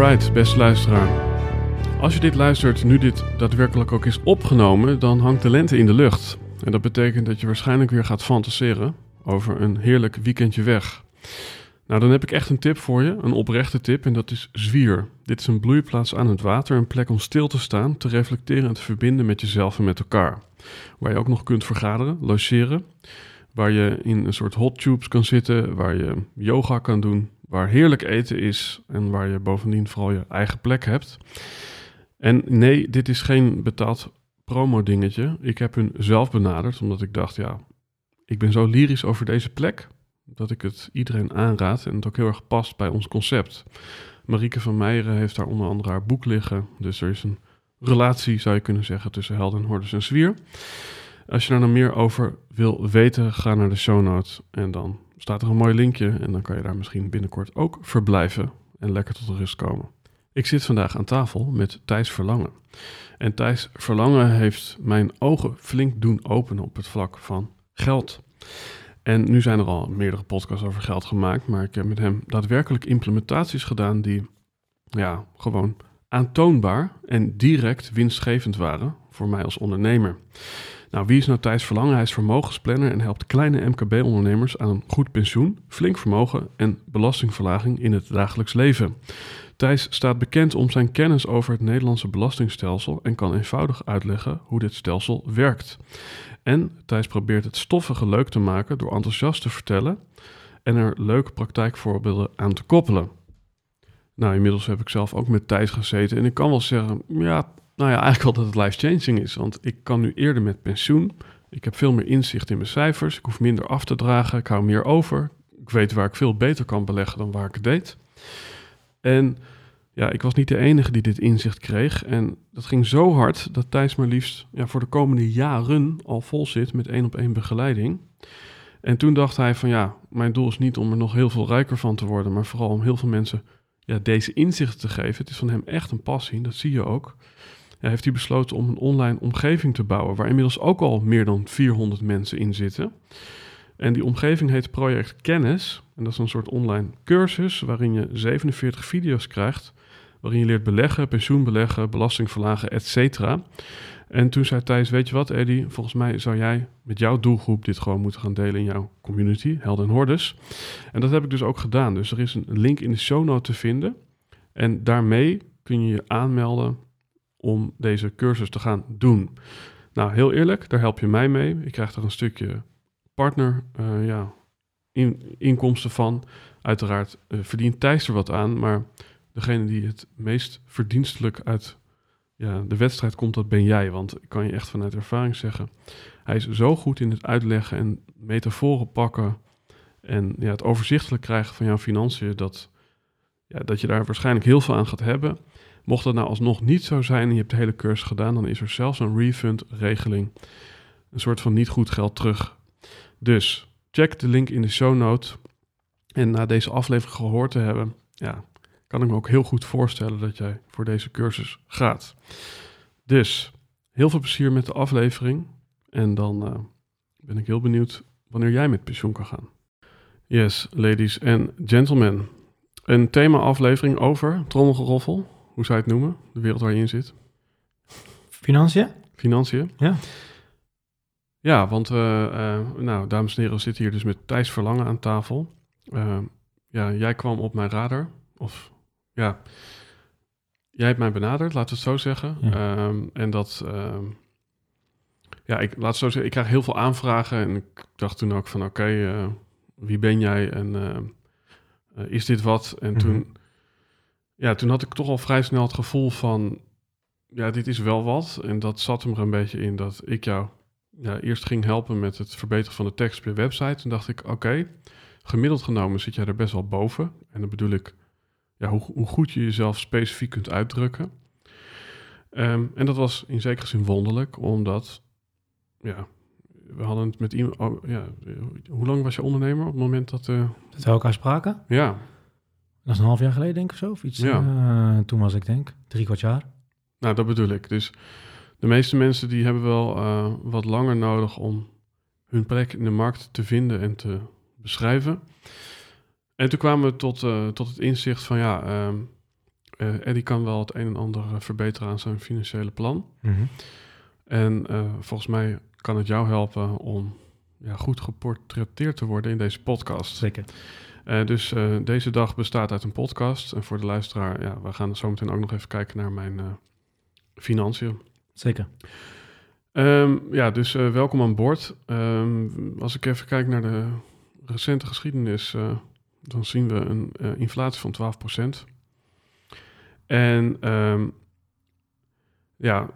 Alright, beste luisteraar. Als je dit luistert nu dit daadwerkelijk ook is opgenomen, dan hangt de lente in de lucht. En dat betekent dat je waarschijnlijk weer gaat fantaseren over een heerlijk weekendje weg. Nou, dan heb ik echt een tip voor je, een oprechte tip, en dat is Zwier. Dit is een bloeiplaats aan het water, een plek om stil te staan, te reflecteren en te verbinden met jezelf en met elkaar. Waar je ook nog kunt vergaderen, logeren, waar je in een soort hot tubes kan zitten, waar je yoga kan doen, waar heerlijk eten is en waar je bovendien vooral je eigen plek hebt. En nee, dit is geen betaald promo-dingetje. Ik heb hun zelf benaderd, omdat ik dacht, ja, ik ben zo lyrisch over deze plek, dat ik het iedereen aanraad en het ook heel erg past bij ons concept. Marieke van Meijeren heeft daar onder andere haar boek liggen, dus er is een relatie, zou je kunnen zeggen, tussen Helden, Hordes en Zwier. Als je daar nog meer over wil weten, ga naar de show notes en dan staat er een mooi linkje en dan kan je daar misschien binnenkort ook verblijven en lekker tot rust komen. Ik zit vandaag aan tafel met Thijs Verlangen. En Thijs Verlangen heeft mijn ogen flink doen openen op het vlak van geld. En nu zijn er al meerdere podcasts over geld gemaakt, maar ik heb met hem daadwerkelijk implementaties gedaan die ja, gewoon aantoonbaar en direct winstgevend waren voor mij als ondernemer. Nou, wie is nou Thijs Verlangen? Hij is vermogensplanner en helpt kleine MKB-ondernemers aan een goed pensioen, flink vermogen en belastingverlaging in het dagelijks leven. Thijs staat bekend om zijn kennis over het Nederlandse belastingstelsel en kan eenvoudig uitleggen hoe dit stelsel werkt. En Thijs probeert het stoffige leuk te maken door enthousiast te vertellen en er leuke praktijkvoorbeelden aan te koppelen. Nou, inmiddels heb ik zelf ook met Thijs gezeten en ik kan wel zeggen, ja, nou ja, eigenlijk wel dat het life-changing is. Want ik kan nu eerder met pensioen. Ik heb veel meer inzicht in mijn cijfers. Ik hoef minder af te dragen. Ik hou meer over. Ik weet waar ik veel beter kan beleggen dan waar ik het deed. En ja, ik was niet de enige die dit inzicht kreeg. En dat ging zo hard dat Thijs maar liefst ja, voor de komende jaren al vol zit met één op één begeleiding. En toen dacht hij van ja, mijn doel is niet om er nog heel veel rijker van te worden, maar vooral om heel veel mensen ja, deze inzichten te geven. Het is van hem echt een passie, dat zie je ook. Hij heeft hij besloten om een online omgeving te bouwen, waar inmiddels ook al meer dan 400 mensen in zitten. En die omgeving heet Project Kennis. En dat is een soort online cursus waarin je 47 video's krijgt. Waarin je leert beleggen, pensioen beleggen, belasting verlagen, et cetera. En toen zei Thijs, weet je wat Eddy, volgens mij zou jij met jouw doelgroep dit gewoon moeten gaan delen in jouw community, Helden en Hordes. En dat heb ik dus ook gedaan. Dus er is een link in de show note te vinden. En daarmee kun je je aanmelden om deze cursus te gaan doen. Nou, heel eerlijk, daar help je mij mee. Ik krijg er een stukje partner uh, ja, in, inkomsten van. Uiteraard uh, verdient Thijs er wat aan, maar degene die het meest verdienstelijk uit ja, de wedstrijd komt, dat ben jij. Want ik kan je echt vanuit ervaring zeggen, hij is zo goed in het uitleggen en metaforen pakken en ja, het overzichtelijk krijgen van jouw financiën, dat, ja, dat je daar waarschijnlijk heel veel aan gaat hebben. Mocht dat nou alsnog niet zo zijn en je hebt de hele cursus gedaan, dan is er zelfs een refund regeling. Een soort van niet goed geld terug. Dus check de link in de show note. En na deze aflevering gehoord te hebben, ja, kan ik me ook heel goed voorstellen dat jij voor deze cursus gaat. Dus heel veel plezier met de aflevering. En dan uh, ben ik heel benieuwd wanneer jij met pensioen kan gaan. Yes, ladies and gentlemen. Een thema-aflevering over trommelgeroffel hoe zou je het noemen? De wereld waar je in zit. Financiën? Financiën. Ja. Ja, want, uh, uh, nou, dames en heren, we zitten hier dus met Thijs Verlangen aan tafel. Uh, ja, jij kwam op mijn radar, of ja, jij hebt mij benaderd, laten we het zo zeggen. Ja. Ehm, en dat, ehm, ja, ik laat het zo zeggen, ik krijg heel veel aanvragen en ik dacht toen ook van, oké, eh, wie ben jij en eh, is dit wat? En Mhm. toen, ja, toen had ik toch al vrij snel het gevoel van, ja, dit is wel wat. En dat zat hem er een beetje in dat ik jou ja, eerst ging helpen met het verbeteren van de tekst je website. Toen dacht ik, oké, gemiddeld genomen zit jij er best wel boven. En dan bedoel ik, ja, hoe, hoe goed je jezelf specifiek kunt uitdrukken. Ehm, en dat was in zekere zin wonderlijk, omdat, ja, we hadden het met iemand, oh, ja, hoe lang was je ondernemer op het moment dat, eh, Dat we elkaar spraken. ja, Dat is een half jaar geleden, denk ik, of zo. Of iets. Ja. Eh, toen was ik, denk drie kwart jaar. Nou, dat bedoel ik. Dus de meeste mensen die hebben wel eh, wat langer nodig om hun plek in de markt te vinden en te beschrijven. En toen kwamen we tot, eh, tot het inzicht van ja, eh, Eddie kan wel het een en ander verbeteren aan zijn financiële plan. En eh, volgens mij kan het jou helpen om ja, goed geportretteerd te worden in deze podcast. Zeker. Eh, dus eh, deze dag bestaat uit een podcast. En voor de luisteraar, ja, we gaan zo meteen ook nog even kijken naar mijn eh, financiën. Zeker. Ehm, ja, dus welkom aan boord. Ehm, als ik even kijk naar de recente geschiedenis, dan zien we een inflatie van 12%. En ehm, ja,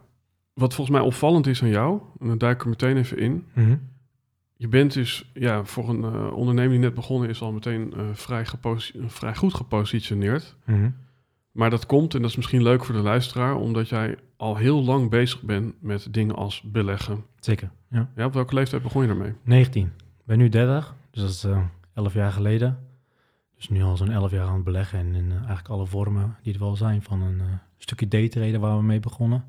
wat volgens mij opvallend is aan jou, en dan duik ik er meteen even in. Mhm. Je bent dus ja, voor een eh, ondernemer die net begonnen is al meteen eh, vrij, goed gepositioneerd. Mhm. Maar dat komt, en dat is misschien leuk voor de luisteraar, omdat jij al heel lang bezig bent met dingen als beleggen. Zeker, ja. Ja, op welke leeftijd begon je daarmee? 19. Ik ben nu 30, dus dat is eh 11 jaar geleden. Dus nu al zo'n 11 jaar aan het beleggen en in eigenlijk alle vormen die er wel zijn. Van een stukje daytraden waar we mee begonnen,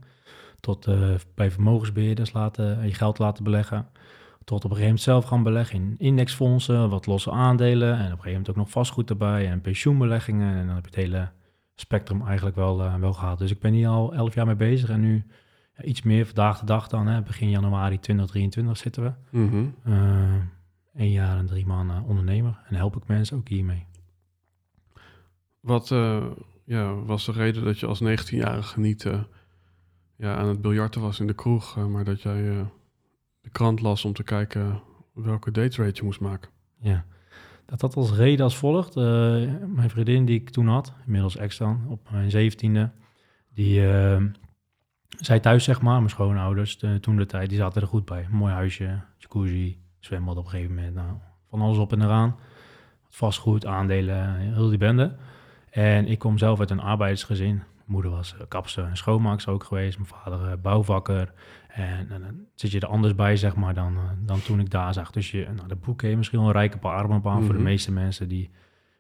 tot bij vermogensbeheerders laten, je geld laten beleggen. Tot op een gegeven moment zelf gaan beleggen in indexfondsen, wat losse aandelen. En op een gegeven moment ook nog vastgoed erbij en pensioenbeleggingen. En dan heb je het hele spectrum eigenlijk wel, eh, wel gehad. Dus ik ben hier al 11 jaar mee bezig en nu ja, iets meer vandaag de dag dan. Hè, begin januari 2023 zitten we. Eh een jaar en drie maanden ondernemer. En help ik mensen ook hiermee. Wat eh, ja, was de reden dat je als 19-jarige niet eh, ja, aan het biljarten was in de kroeg, eh, maar dat jij eh, de krant las om te kijken welke daterate je moest maken? Ja. Dat had als reden als volgt. Eh, mijn vriendin die ik toen had, inmiddels ex dan, op mijn zeventiende, die eh, zij thuis zeg maar, mijn schoonouders, de, toen de tijd, die zaten er goed bij. Mooi huisje, jacuzzi, zwembad op een gegeven moment. Nou, van alles op en eraan. Vastgoed, aandelen, heel die bende. En ik kom zelf uit een arbeidersgezin. Mijn moeder was eh, kapster en schoonmaakster ook geweest. Mijn vader eh, bouwvakker. En, en dan zit je er anders bij, zeg maar, dan, eh, dan toen ik daar zag. Dus je, nou, de boek je misschien wel een rijke paar armen voor de Mhm. meeste mensen die een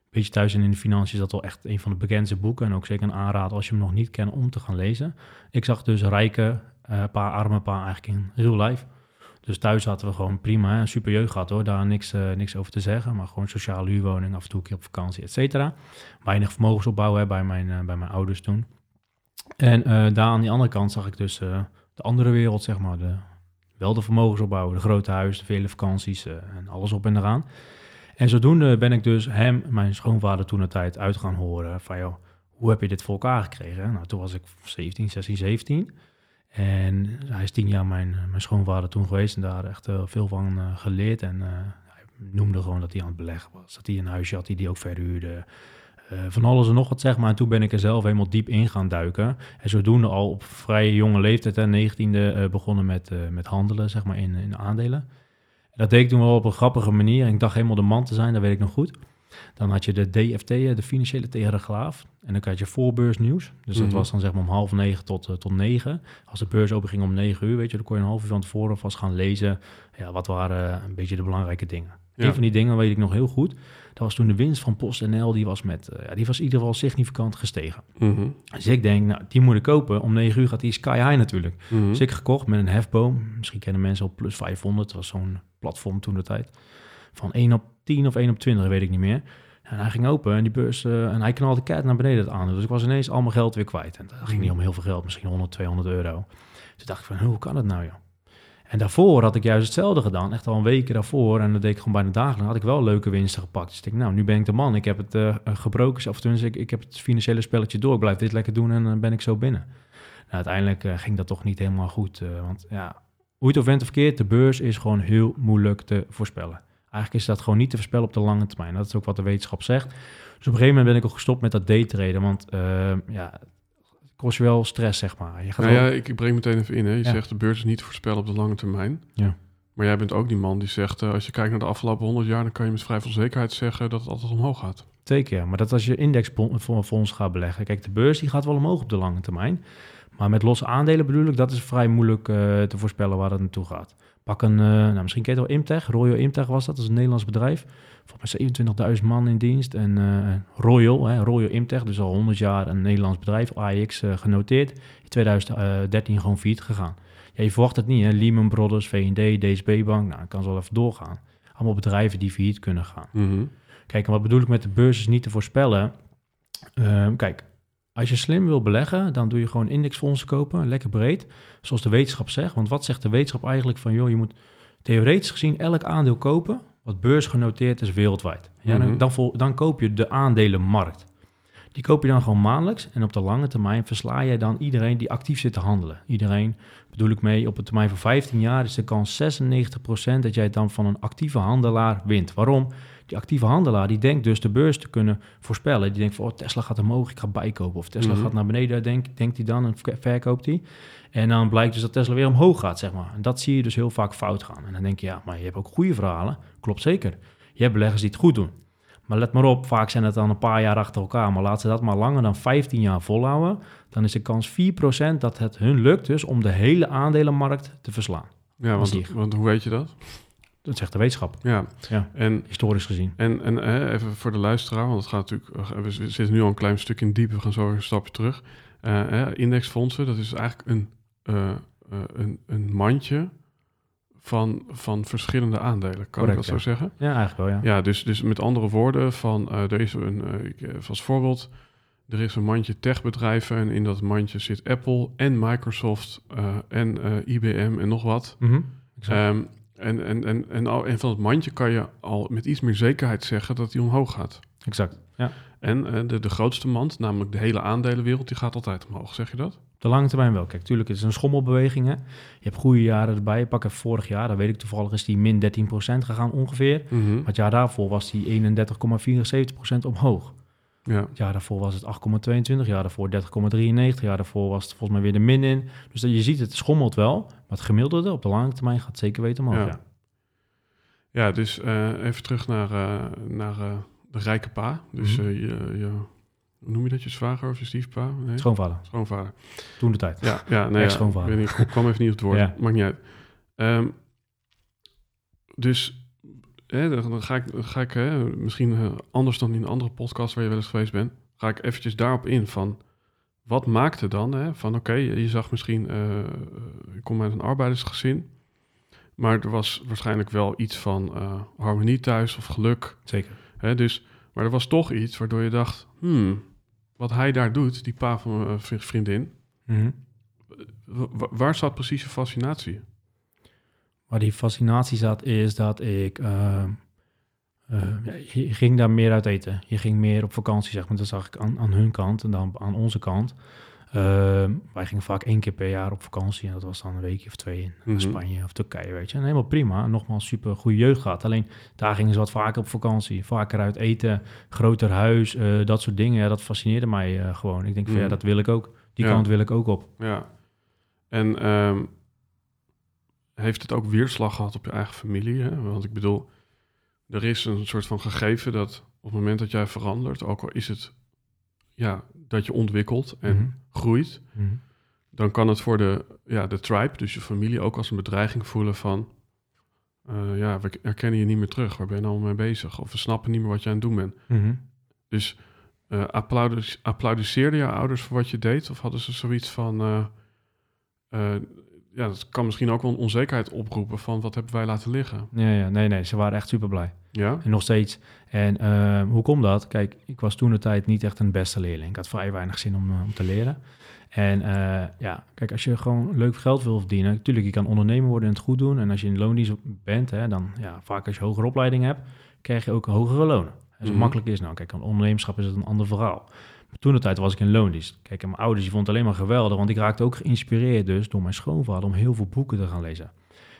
beetje thuis zijn in de financiën. Is dat wel echt een van de bekendste boeken. En ook zeker een aanraad als je hem nog niet kent om te gaan lezen. Ik zag dus rijke paar arme paar eigenlijk in real life. Dus thuis hadden we gewoon prima, een super jeugd gehad hoor, daar niks, niks over te zeggen. Maar gewoon sociale huurwoning, af en toe een keer op vakantie, et cetera. Weinig vermogensopbouw hè, bij, mijn, bij mijn ouders toen. En eh, daar aan die andere kant zag ik dus eh, de andere wereld, zeg maar. De, wel de vermogensopbouw, de grote huis, de vele vakanties eh, en alles op en eraan. En zodoende ben ik dus hem, mijn schoonvader toen een tijd, uit gaan horen van joh, hoe heb je dit voor elkaar gekregen? Nou, toen was ik 17, 16, 17. En hij is tien jaar mijn, mijn schoonvader toen geweest en daar echt veel van geleerd. En hij noemde gewoon dat hij aan het beleggen was. Dat hij een huisje had die hij ook verhuurde. Eh, van alles en nog wat, zeg maar. En toen ben ik er zelf helemaal diep in gaan duiken. En zodoende al op vrij jonge leeftijd, hè, negentiende, eh, begonnen met, eh, met handelen, zeg maar, in, in aandelen. En dat deed ik toen wel op een grappige manier. En ik dacht helemaal de man te zijn, dat weet ik nog goed. Dan had je de DFT, de financiële telegraaf. En dan had je voorbeursnieuws. Dus dat Mhm. was dan zeg maar om half negen tot, tot negen. Als de beurs open ging om negen uur, weet je, dan kon je een half uur van tevoren vast gaan lezen. Ja, wat waren een beetje de belangrijke dingen. Ja. Een van die dingen weet ik nog heel goed. Dat was toen de winst van PostNL, die was, met, eh, ja, die was in ieder geval significant gestegen. Mhm. Dus ik denk, nou, die moet ik kopen. Om 9 uur gaat die sky high natuurlijk. Mhm. Dus ik gekocht met een hefboom. Misschien kennen mensen op plus 500. Dat was zo'n platform toen de tijd. Van 1 op 10 of 1 op 20, weet ik niet meer. En hij ging open en die beurs, eh, en hij knalde cat naar beneden aan. Dus ik was ineens al mijn geld weer kwijt. En dat ging niet om heel veel geld, misschien 100, 200 euro. Toen dacht ik van, hoe kan het nou joh? En daarvoor had ik juist hetzelfde gedaan. Echt al een weken daarvoor. En dat deed ik gewoon bijna dagelijks. had ik wel leuke winsten gepakt. Dus ik denk, nou, nu ben ik de man. Ik heb het uh, gebroken. Of tenminste, ik, ik heb het financiële spelletje door. Ik blijf dit lekker doen en dan ben ik zo binnen. Nou, uiteindelijk uh, ging dat toch niet helemaal goed. Want ja, hoe het of went of keert, de beurs is gewoon heel moeilijk te voorspellen. Eigenlijk is dat gewoon niet te voorspellen op de lange termijn. Dat is ook wat de wetenschap zegt. Dus op een gegeven moment ben ik ook gestopt met dat daytraden. Want ja, kost je wel stress, zeg maar. Je gaat nou ja, ik, ik breng meteen even in. Hè. Je Ja. zegt de beurs is niet te voorspellen op de lange termijn. Ja. Maar jij bent ook die man die zegt, eh, als je kijkt naar de afgelopen 100 jaar, dan kan je met vrij veel zekerheid zeggen dat het altijd omhoog gaat. Zeker, ja. maar dat als je indexfonds gaat beleggen. Kijk, de beurs die gaat wel omhoog op de lange termijn. Maar met losse aandelen bedoel ik, dat is vrij moeilijk eh, te voorspellen waar het naartoe gaat. Pak een, eh, nou, misschien ken je het wel Imtech. Royal Imtech was dat, dat is een Nederlands bedrijf. Volgens mij 27.000 man in dienst. En eh, Royal, hè, Royal Imtech, dus al 100 jaar een Nederlands bedrijf, AIX eh, genoteerd. In 2013 gewoon failliet gegaan. Ja, je verwacht het niet, hè? Lehman Brothers, V&D, DSB Bank, nou, kan zo wel even doorgaan. Allemaal bedrijven die failliet kunnen gaan. Mhm. Kijk, en wat bedoel ik met de beurs is niet te voorspellen. Ehm, kijk, als je slim wil beleggen, dan doe je gewoon indexfondsen kopen, lekker breed, zoals de wetenschap zegt. Want wat zegt de wetenschap eigenlijk van, joh, je moet theoretisch gezien elk aandeel kopen wat beursgenoteerd is wereldwijd. Ja, dan, Mhm. dan, vol- dan koop je de aandelenmarkt. Die koop je dan gewoon maandelijks en op de lange termijn versla je dan iedereen die actief zit te handelen. Iedereen, bedoel ik mee, op een termijn van 15 jaar is de kans 96% dat jij dan van een actieve handelaar wint. Waarom? Die actieve handelaar die denkt dus de beurs te kunnen voorspellen. Die denkt van oh, Tesla gaat omhoog, ik ga bijkopen. Of Tesla Mhm. gaat naar beneden, denkt, denkt hij dan en ver- verkoopt hij. En dan blijkt dus dat Tesla weer omhoog gaat, zeg maar. En dat zie je dus heel vaak fout gaan. En dan denk je, ja, maar je hebt ook goede verhalen. Klopt zeker. Je hebt beleggers die het goed doen. Maar let maar op, vaak zijn het dan een paar jaar achter elkaar. Maar laat ze dat maar langer dan 15 jaar volhouden. Dan is de kans 4% dat het hun lukt dus om de hele aandelenmarkt te verslaan. Ja, want, want hoe weet je dat? Dat zegt de wetenschap, Ja, Ja. en, historisch gezien. en, en hè, even voor de luisteraar, want het gaat natuurlijk, we zitten nu al een klein stuk in diep, we gaan zo een stapje terug. Eh, hè, indexfondsen, dat is eigenlijk een, eh, eh, een, een mandje van, van verschillende aandelen, kan Correct, ik dat ja. zo zeggen? Ja, eigenlijk wel, ja. Ja, dus, dus met andere woorden, van, er is een, ik, als voorbeeld, er is een mandje techbedrijven en in dat mandje zit Apple en Microsoft en IBM en nog wat. Exact. Ehm, en, en, en, en, al, en van het mandje kan je al met iets meer zekerheid zeggen dat die omhoog gaat. exact. Ja. En eh, de, de grootste mand, namelijk de hele aandelenwereld, die gaat altijd omhoog. Zeg je dat? De lange termijn wel. Kijk, tuurlijk, het is een schommelbeweging. Hè. Je hebt goede jaren erbij. Pak even vorig jaar, dan weet ik toevallig, is die min 13% gegaan ongeveer. Maar het jaar daarvoor was die 31,74% omhoog. Ja. Jaar daarvoor was het 8,22, jaar daarvoor 30,93, jaar daarvoor was het volgens mij weer de min in. Dus dat je ziet, het schommelt wel, maar het gemiddelde op de lange termijn gaat zeker weten omhoog. Ja. Ja. Ja, dus eh, even terug naar, eh, naar eh, de rijke pa. Dus Mhm. je, je, hoe noem je dat? Je zwager of je stiefpa? Nee? Schoonvader, Schoonvader. toen de tijd. Ja, ja nee, ja, Ex-schoonvader. ik weet niet, ik kwam even niet op het woord. Ja. Maakt niet uit. Ehm, dus hè, dan, ga ik, ga ik hè, misschien eh, anders dan in een andere podcast waar je wel eens geweest bent, ga ik eventjes daarop in van wat maakte dan hè, van oké, je, je zag misschien, eh, ik kom uit een arbeidersgezin, maar er was waarschijnlijk wel iets van harmonie thuis of geluk. Zeker. Hè, dus, maar er was toch iets waardoor je dacht, hmm, wat hij daar doet, die pa van mijn vriendin, Mhm. Wa- wa- waar zat precies je fascinatie? Waar die fascinatie zat, is dat ik... eh, eh, je ging daar meer uit eten. Je ging meer op vakantie, zeg maar. Dat zag ik aan, aan hun kant en dan aan onze kant. Eh, wij gingen vaak één keer per jaar op vakantie. En dat was dan een weekje of twee in Mhm. Spanje of Turkije, weet je. En helemaal prima. Nogmaals, super goede jeugd gehad. Alleen daar gingen ze wat vaker op vakantie. Vaker uit eten, groter huis, eh, dat soort dingen. Ja, dat fascineerde mij eh, gewoon. Ik denk van, ja, Mhm. dat wil ik ook. Die Ja. kant wil ik ook op. Ja. En ehm, heeft het ook weerslag gehad op je eigen familie? Hè? Want ik bedoel, er is een soort van gegeven dat op het moment dat jij verandert, ook al is het ja, dat je ontwikkelt en Mhm. groeit, Mhm. dan kan het voor de, ja, de tribe, dus je familie, ook als een bedreiging voelen van, eh, ja, we herkennen je niet meer terug, waar ben je nou mee bezig? Of we snappen niet meer wat je aan het doen bent. Mhm. Dus eh applaudis, applaudisseerden jouw ouders voor wat je deed? Of hadden ze zoiets van... eh, ja, dat kan misschien ook wel een onzekerheid oproepen van wat hebben wij laten liggen. Ja, ja, nee, nee, ze waren echt super blij. Ja? En nog steeds. En ehm, hoe komt dat? Kijk, ik was toen de tijd niet echt een beste leerling. Ik had vrij weinig zin om, eh, om te leren. En eh, ja, kijk, als je gewoon leuk geld wil verdienen, natuurlijk, je kan ondernemer worden en het goed doen. En als je in loondienst bent, hè, dan ja, vaak als je hogere opleiding hebt, krijg je ook hogere lonen. En zo Mhm. makkelijk is nou. Kijk, aan ondernemerschap is het een ander verhaal. Maar toen de tijd was ik in loondienst. Kijk, en mijn ouders die vonden het alleen maar geweldig, want ik raakte ook geïnspireerd dus door mijn schoonvader om heel veel boeken te gaan lezen.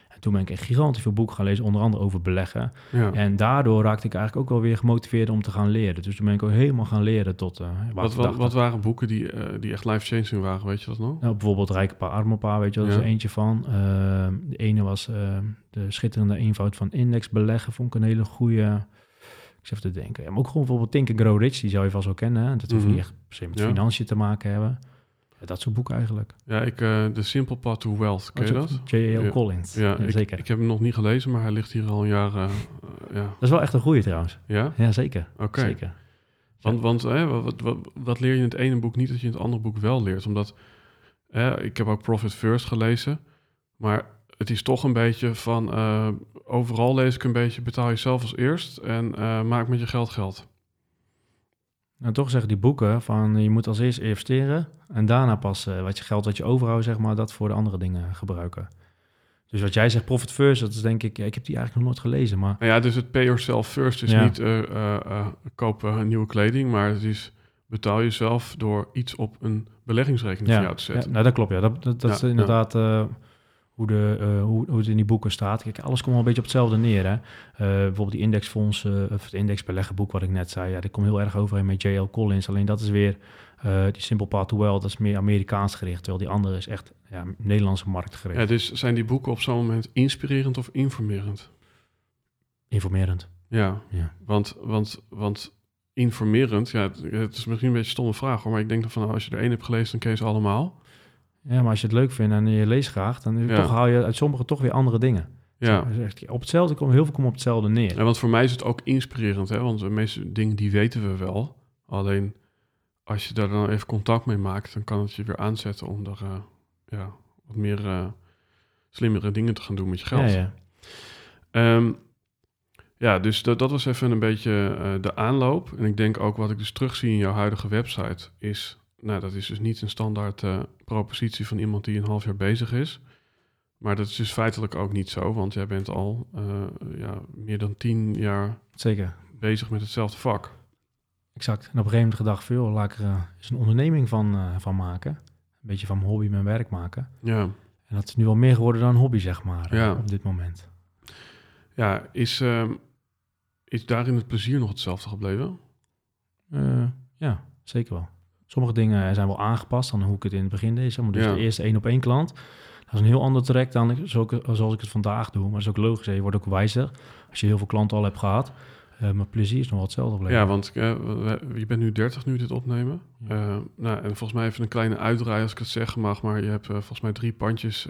En toen ben ik echt gigantisch veel boeken gaan lezen, onder andere over beleggen. ja. En daardoor raakte ik eigenlijk ook wel weer gemotiveerd om te gaan leren. Dus toen ben ik ook helemaal gaan leren tot... eh, Wat, wat, waren boeken die, eh, die echt life-changing waren, weet je dat nog? nou, bijvoorbeeld Rijke Pa, Arme Pa, weet je wel, dat is er eentje van. Ehm, de ene was de schitterende eenvoud van index beleggen, vond ik een hele goede. Ik even te denken. Ja, maar ook gewoon bijvoorbeeld Think and Grow Rich, die zou je vast wel kennen. Hè? Dat hoeft Mhm. niet echt per se met Ja. financiën te maken hebben. Ja, dat soort boeken eigenlijk. Ja, ik, eh The Simple Path to Wealth, ken je Dat dat? J.L. Collins. Ja, ik, zeker. ik heb hem nog niet gelezen, maar hij ligt hier al een jaar. eh, eh, ja. Dat is wel echt een goede trouwens. ja? Ja, zeker. Oké. zeker. Want, want hè, wat, wat, wat leer je in het ene boek niet dat je in het andere boek wel leert? Omdat hè, ik heb ook Profit First gelezen, maar het is toch een beetje van eh, overal lees ik een beetje betaal jezelf als eerst en eh, maak met je geld geld. Nou, toch zeggen die boeken van je moet als eerst investeren en daarna pas eh, wat je geld wat je overhoudt, zeg maar, dat voor de andere dingen gebruiken. Dus wat jij zegt, Profit First, dat is denk ik, ja, ik heb die eigenlijk nog nooit gelezen, maar Nou ja, dus het pay yourself first is Ja. niet kopen nieuwe kleding, maar het is betaal jezelf door iets op een beleggingsrekening ja, voor jou te ja, zetten. nou, dat klopt, ja. Dat, dat, dat Ja, is inderdaad hoe, de, eh, hoe, hoe het in die boeken staat. Kijk, alles komt wel een beetje op hetzelfde neer, hè. Eh, bijvoorbeeld die indexfondsen, of het indexbeleggenboek wat ik net zei, ja, dat komt heel erg overeen met J.L. Collins. Alleen dat is weer, eh, die Simple Path to Wealth, dat is meer Amerikaans gericht, terwijl die andere is echt ja, Nederlandse markt gericht. Ja, dus zijn die boeken op zo'n moment inspirerend of informerend? Informerend. Ja, Ja. want, want, want informerend, ja, het, het is misschien een beetje een stomme vraag hoor, maar ik denk dan van nou, als je er één hebt gelezen, dan ze allemaal. Ja, maar als je het leuk vindt en je leest graag, dan Ja. toch haal je uit sommige toch weer andere dingen. Ja. Op hetzelfde komt heel veel komt op hetzelfde neer. ja, want voor mij is het ook inspirerend, hè, want de meeste dingen die weten we wel. Alleen als je daar dan even contact mee maakt, dan kan het je weer aanzetten om er eh, ja, wat meer eh, slimmere dingen te gaan doen met je geld. Ja, ja. Ehm, ja, dus dat, dat was even een beetje eh, de aanloop. En ik denk ook wat ik dus terugzie in jouw huidige website is... Nou, dat is dus niet een standaard eh, propositie van iemand die een half jaar bezig is. Maar dat is dus feitelijk ook niet zo, want jij bent al eh, ja, meer dan tien jaar Zeker. bezig met hetzelfde vak. Exact. En op een gegeven moment gedacht, veel laat ik er eh, eens een onderneming van, van maken. Een beetje van mijn hobby mijn werk maken. Ja, En dat is nu wel meer geworden dan een hobby, zeg maar, Ja. op dit moment. ja is, ehm, is daarin het plezier nog hetzelfde gebleven? Ja, zeker wel. Sommige dingen zijn wel aangepast dan hoe ik het in het begin deed. zeg maar. Dus Ja. de eerste één op één klant. Dat is een heel ander traject dan zoals ik het vandaag doe. Maar dat is ook logisch. Je wordt ook wijzer als je heel veel klanten al hebt gehad. Eh maar plezier is nog wel hetzelfde. Ja, want we- je bent nu 30 nu dit opnemen. Ja. Eh, nou, en volgens mij even een kleine uitdraai als ik het zeggen mag. Maar je hebt volgens mij drie pandjes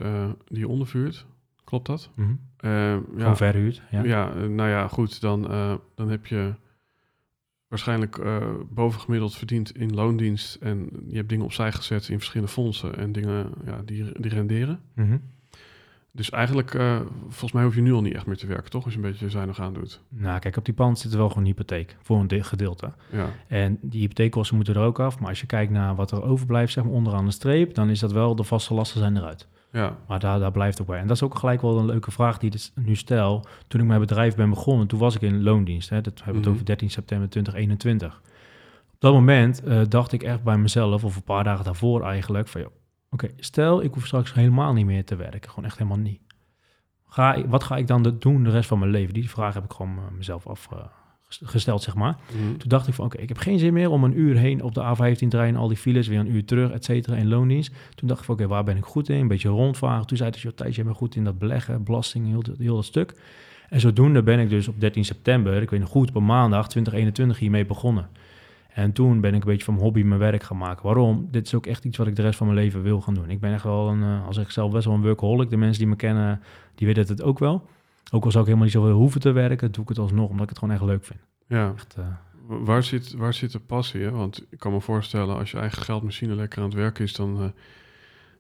die je ondervuurt. Klopt dat? Mhm. Eh, ja, verhuurd. Ja. ja. nou ja, goed. Dan, dan heb je waarschijnlijk eh, bovengemiddeld verdiend in loondienst. En je hebt dingen opzij gezet in verschillende fondsen. En dingen ja, die, die renderen. Mhm. Dus eigenlijk, eh, volgens mij hoef je nu al niet echt meer te werken, toch? Als je een beetje zuinig aan doet. Nou, kijk, op die pand zit er wel gewoon een hypotheek voor een de- gedeelte. Ja, En die hypotheekkosten moeten er ook af. Maar als je kijkt naar wat er overblijft, zeg maar onderaan de streep, dan is dat wel de vaste lasten zijn eruit. Ja, Maar daar, daar blijft ook bij. En dat is ook gelijk wel een leuke vraag die ik dus nu stel. Toen ik mijn bedrijf ben begonnen, toen was ik in loondienst. Hè. Dat hebben we het Mhm. over 13 september 2021. Op dat moment eh, dacht ik echt bij mezelf, of een paar dagen daarvoor eigenlijk, van joh, oké, stel ik hoef straks helemaal niet meer te werken. Gewoon echt helemaal niet. Ga, wat ga ik dan doen de rest van mijn leven? Die vraag heb ik gewoon eh, mezelf afgesteld, zeg maar. Mhm. Toen dacht ik van, oké, ik heb geen zin meer om een uur heen op de A15 te rijden, al die files, weer een uur terug, et cetera, in loondienst. Toen dacht ik van, oké, waar ben ik goed in? Een beetje rondvaren. Toen zei hij, joh, Thijs, je bent goed in dat beleggen, belasting, heel, dat- heel dat stuk. En zodoende ben ik dus op 13 september, ik weet nog goed, op maandag 2021 hiermee begonnen. En toen ben ik een beetje van mijn hobby mijn werk gaan maken. Waarom? Dit is ook echt iets wat ik de rest van mijn leven wil gaan doen. Ik ben echt wel een, eh, als ik zelf best wel een workaholic. De mensen die me kennen, die weten het ook wel. Ook al zou ik helemaal niet zoveel hoeven te werken, doe ik het alsnog, omdat ik het gewoon echt leuk vind. ja. Echt, eh, Wa- Waar zit, waar zit de passie? Hè? Want ik kan me voorstellen, als je eigen geldmachine lekker aan het werken is, dan, eh,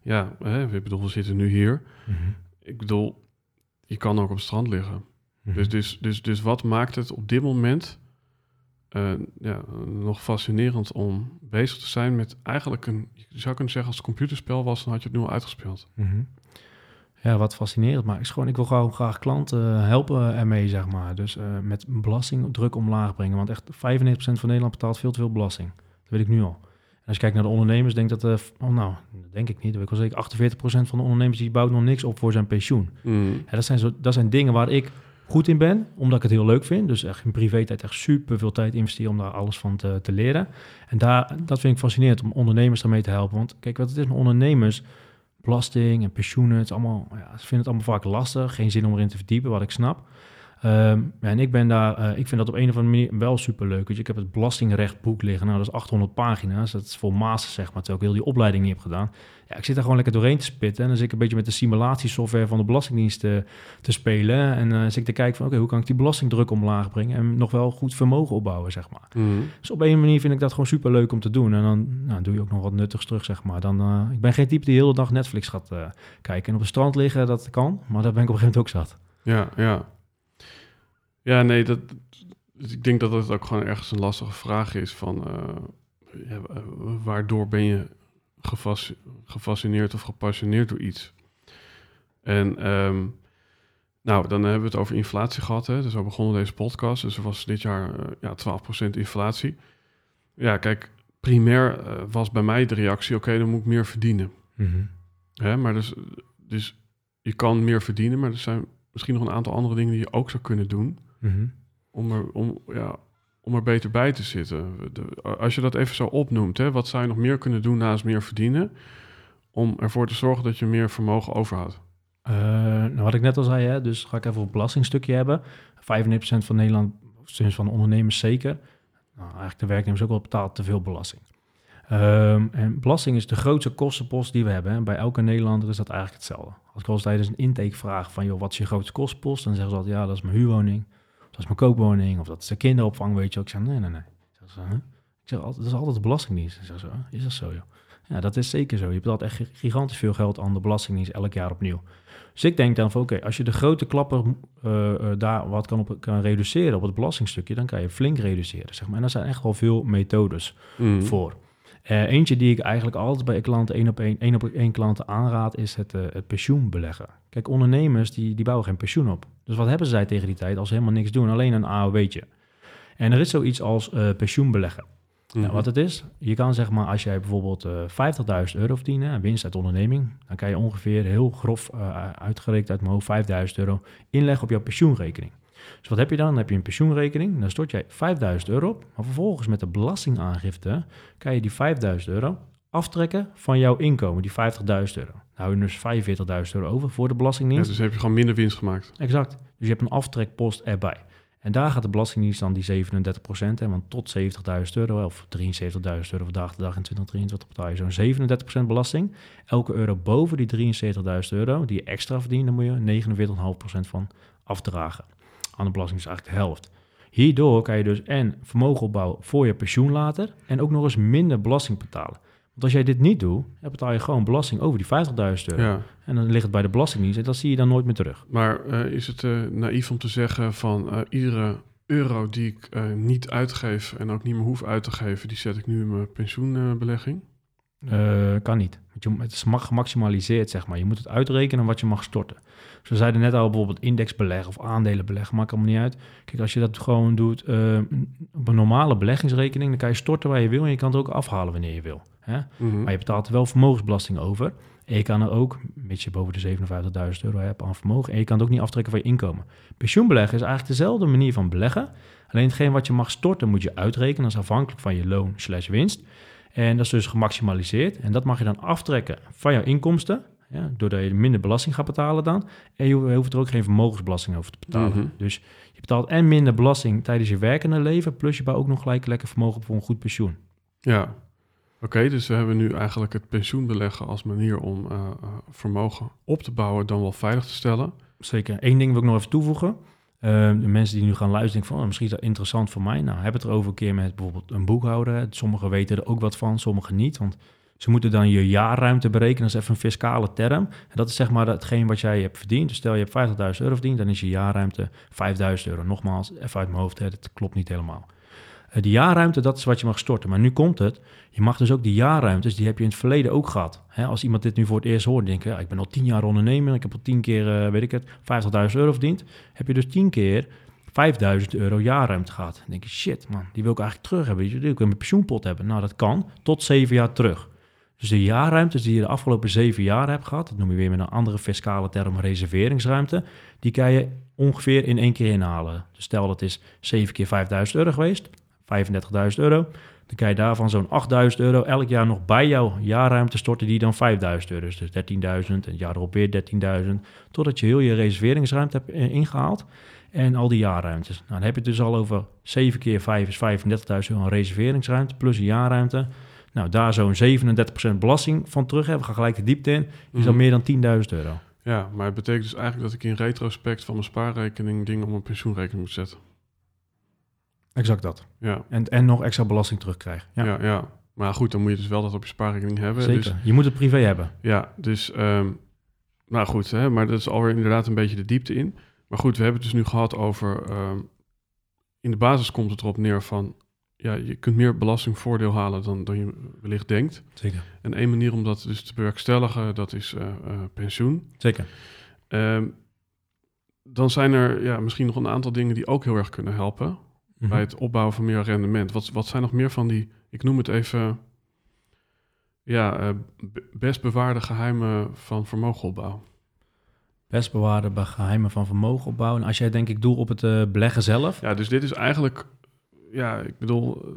ja, hè, ik bedoel, we zitten nu hier. Mhm. Ik bedoel, je kan ook op het strand liggen. Mhm. Dus, dus, dus, dus wat maakt het op dit moment eh, ja, nog fascinerend om bezig te zijn met eigenlijk een, je zou kunnen zeggen als het computerspel was, dan had je het nu al uitgespeeld. Mhm. Ja, wat fascinerend maakt is gewoon, ik wil gewoon graag klanten helpen ermee, zeg maar. Dus eh, met belastingdruk omlaag brengen. Want echt 95% van Nederland betaalt veel te veel belasting. Dat weet ik nu al. En als je kijkt naar de ondernemers, denk dat, eh, oh, nou, dat denk ik niet. Dat weet ik wel zeker, 48% van de ondernemers die bouwt nog niks op voor zijn pensioen. Mm. Ja, dat, zijn zo, dat zijn dingen waar ik goed in ben, omdat ik het heel leuk vind. Dus echt in privé-tijd echt super veel tijd investeren om daar alles van te, te leren. En daar, dat vind ik fascinerend om ondernemers daarmee te helpen. Want kijk, wat het is met ondernemers, belasting en pensioenen, het is allemaal, ja, ze vinden het allemaal vaak lastig. Geen zin om erin te verdiepen, wat ik snap. Ehm, en ik ben daar, eh, ik vind dat op een of andere manier wel super leuk. Ik heb het belastingrechtboek liggen. Nou, dat is 800 pagina's. Dat is voor masters, zeg maar, terwijl ik heel die opleiding niet heb gedaan. Ja, ik zit daar gewoon lekker doorheen te spitten. En dan zit ik een beetje met de simulatiesoftware van de Belastingdienst te, te spelen. En dan zit ik te kijken van, oké, hoe kan ik die belastingdruk omlaag brengen? En nog wel goed vermogen opbouwen, zeg maar. Mm. Dus op een manier vind ik dat gewoon super leuk om te doen. En dan nou, doe je ook nog wat nuttigs terug, zeg maar. Dan, eh, ik ben geen type die de hele dag Netflix gaat eh, kijken. En op het strand liggen, dat kan. Maar daar ben ik op een gegeven moment ook zat. Ja, ja. Ja, nee, dat, dus ik denk dat het ook gewoon ergens een lastige vraag is van eh, ja, waardoor ben je gefas- gefascineerd of gepassioneerd door iets? En ehm, nou, dan hebben we het over inflatie gehad. Hè? Dus we begonnen deze podcast. Dus er was dit jaar eh, ja, 12% inflatie. Ja, kijk, primair eh, was bij mij de reactie: oké, dan moet ik meer verdienen. Hè? Maar dus, dus je kan meer verdienen, maar er zijn misschien nog een aantal andere dingen die je ook zou kunnen doen Mhm. om er, om, ja, om er beter bij te zitten. De- als je dat even zo opnoemt, hè, wat zou je nog meer kunnen doen naast meer verdienen om ervoor te zorgen dat je meer vermogen overhoudt? Eh, nou, wat ik net al zei, hè, dus ga ik even op het belastingstukje hebben. 95% van Nederland, sinds van de ondernemers zeker. Nou, eigenlijk de werknemers ook wel betaalt te veel belasting. Ehm, en belasting is de grootste kostenpost die we hebben. Hè. Bij elke Nederlander is dat eigenlijk hetzelfde. Als ik eens tijdens een intake vraag van, joh, wat is je grootste kostenpost? Dan zeggen ze altijd, ja, dat is mijn huurwoning. Dat is mijn koopwoning. Of dat is de kinderopvang, weet je wel. Ik zeg, nee, nee, nee. Ik zeg, zo, huh? ik zeg altijd, dat is altijd de belastingdienst. Ik zeg zo, is dat zo, joh? Ja, dat is zeker zo. Je betaalt echt gigantisch veel geld aan de belastingdienst elk jaar opnieuw. Dus ik denk dan van, oké, als je de grote klapper eh, eh, daar wat kan, op, kan reduceren op het belastingstukje, dan kan je flink reduceren, zeg maar. En daar zijn echt wel veel methodes Mm. voor. Eh, eentje die ik eigenlijk altijd bij klanten één op één, één op één klanten aanraad, is het, eh, het pensioen beleggen. Kijk, ondernemers die, die bouwen geen pensioen op. Dus wat hebben zij tegen die tijd als ze helemaal niks doen? Alleen een AOW'tje. En er is zoiets als eh, pensioen beleggen. Mhm. Nou, wat het is, je kan zeg maar, als jij bijvoorbeeld eh 50.000 euro verdient, winst uit onderneming, dan kan je ongeveer heel grof uitgerekend uit mijn hoofd 5.000 euro inleggen op jouw pensioenrekening. Dus wat heb je dan? Dan heb je een pensioenrekening, dan stort jij 5.000 euro op, maar vervolgens met de belastingaangifte kan je die 5.000 euro aftrekken van jouw inkomen, die 50.000 euro. Dan hou je dus 45.000 euro over voor de Ja, belastingdienst. dus heb je gewoon minder winst gemaakt. Exact. Dus je hebt een aftrekpost erbij. En daar gaat de Belastingdienst dan die 37 procent, want tot 70.000 euro of 73.000 euro vandaag de dag in 2023 betaal je zo'n 37 procent belasting. Elke euro boven die 73.000 euro die je extra verdient, dan moet je 49,5 procent van afdragen. Aan de belasting is eigenlijk de helft. Hierdoor kan je dus en vermogen opbouwen voor je pensioen later en ook nog eens minder belasting betalen. Want als jij dit niet doet, dan betaal je gewoon belasting over die 50.000 euro. Ja. En dan ligt het bij de Belastingdienst en dat zie je dan nooit meer terug. Maar eh, is het eh, naïef om te zeggen van eh, iedere euro die ik niet uitgeef en ook niet meer hoef uit te geven, die zet ik nu in mijn pensioenbelegging? Eh, kan niet. Want je, het is ma- gemaximaliseerd, zeg maar. Je moet het uitrekenen wat je mag storten. Dus we zeiden net al, bijvoorbeeld indexbeleg of aandelenbeleg, maakt allemaal niet uit. Kijk, als je dat gewoon doet eh, op een normale beleggingsrekening, dan kan je storten waar je wil en je kan het ook afhalen wanneer je wil. Hè? Mhm. Maar je betaalt er wel vermogensbelasting over. En je kan er ook, mits je boven de 57.000 euro hebt aan vermogen, en je kan het ook niet aftrekken van je inkomen. Pensioenbeleggen is eigenlijk dezelfde manier van beleggen. Alleen hetgeen wat je mag storten moet je uitrekenen. Dat is afhankelijk van je loon slash winst. En dat is dus gemaximaliseerd. En dat mag je dan aftrekken van jouw inkomsten. Ja, doordat je minder belasting gaat betalen dan. En je hoeft er ook geen vermogensbelasting over te betalen. Mhm. Dus je betaalt en minder belasting tijdens je werkende leven. Plus je bouwt ook nog gelijk lekker vermogen voor een goed pensioen. Ja. Oké, dus we hebben nu eigenlijk het pensioenbeleggen als manier om eh, eh, vermogen op te bouwen, dan wel veilig te stellen. Zeker. Eén ding wil ik nog even toevoegen. Eh, de mensen die nu gaan luisteren, denken van, oh, misschien is dat interessant voor mij. Nou, heb het erover een keer met bijvoorbeeld een boekhouder. Sommigen weten er ook wat van, sommigen niet. Want Ze moeten dan je jaarruimte berekenen. Dat is even een fiscale term. En dat is zeg maar hetgeen wat jij hebt verdiend. Dus stel je hebt 50.000 euro verdiend, dan is je jaarruimte 5.000 euro. Nogmaals, even uit mijn hoofd, hè, klopt niet helemaal. Uh, die jaarruimte, dat is wat je mag storten. Maar nu komt het. Je mag dus ook die jaarruimtes, die heb je in het verleden ook gehad. Als iemand dit nu voor het eerst hoort, denk ja, ik ben al 10 jaar ondernemer. Ik heb al 10 keer, uh, weet ik het, 50.000 euro verdiend. Heb je dus 10 keer 5000 euro jaarruimte gaat. Dan denk je, shit man, die wil ik eigenlijk terug hebben. Die wil ik in mijn pensioenpot hebben. Nou, dat kan tot zeven jaar terug. Dus de jaarruimtes die je de afgelopen zeven jaar hebt gehad, dat noem je weer met een andere fiscale term reserveringsruimte, die kan je ongeveer in één keer inhalen. Dus stel dat is 7 keer 5000 euro geweest, 35.000 euro. Dan kan je daarvan zo'n 8000 euro elk jaar nog bij jouw jaarruimte storten, die dan 5000 euro is. Dus 13.000 en het jaar erop weer 13.000. Totdat je heel je reserveringsruimte hebt eh, ingehaald en al die jaarruimtes. Nou, dan heb je het dus al over 7 keer 5 is 35.000 euro reserveringsruimte plus een jaarruimte. Nou, daar zo'n 37% belasting van terug hebben. We gaan gelijk de diepte in. Is dan Mhm. meer dan 10.000 euro. Ja, maar het betekent dus eigenlijk dat ik in retrospect van mijn spaarrekening dingen op mijn pensioenrekening moet zetten. Exact dat. Ja, En, en nog extra belasting terugkrijgen. Ja, ja, ja. Maar goed, dan moet je dus wel dat op je spaarrekening hebben. zeker. Dus, Je moet het privé hebben. ja, dus, ehm, nou goed, hè, maar dat is alweer inderdaad een beetje de diepte in. Maar goed, we hebben het dus nu gehad over, ehm, in de basis komt het erop neer van, ja, je kunt meer belastingvoordeel halen dan, dan je wellicht denkt. Zeker. En één manier om dat dus te bewerkstelligen, dat is eh, eh, pensioen. Zeker. Ehm, dan zijn er ja, misschien nog een aantal dingen die ook heel erg kunnen helpen Mhm. bij het opbouwen van meer rendement. Wat, wat zijn nog meer van die, ik noem het even, ja, eh, best bewaarde geheimen van vermogenopbouw? Best bewaarde geheimen van vermogen opbouwen. Als jij denk ik doel op het eh, beleggen zelf. Ja, dus dit is eigenlijk, ja, ik bedoel, eh,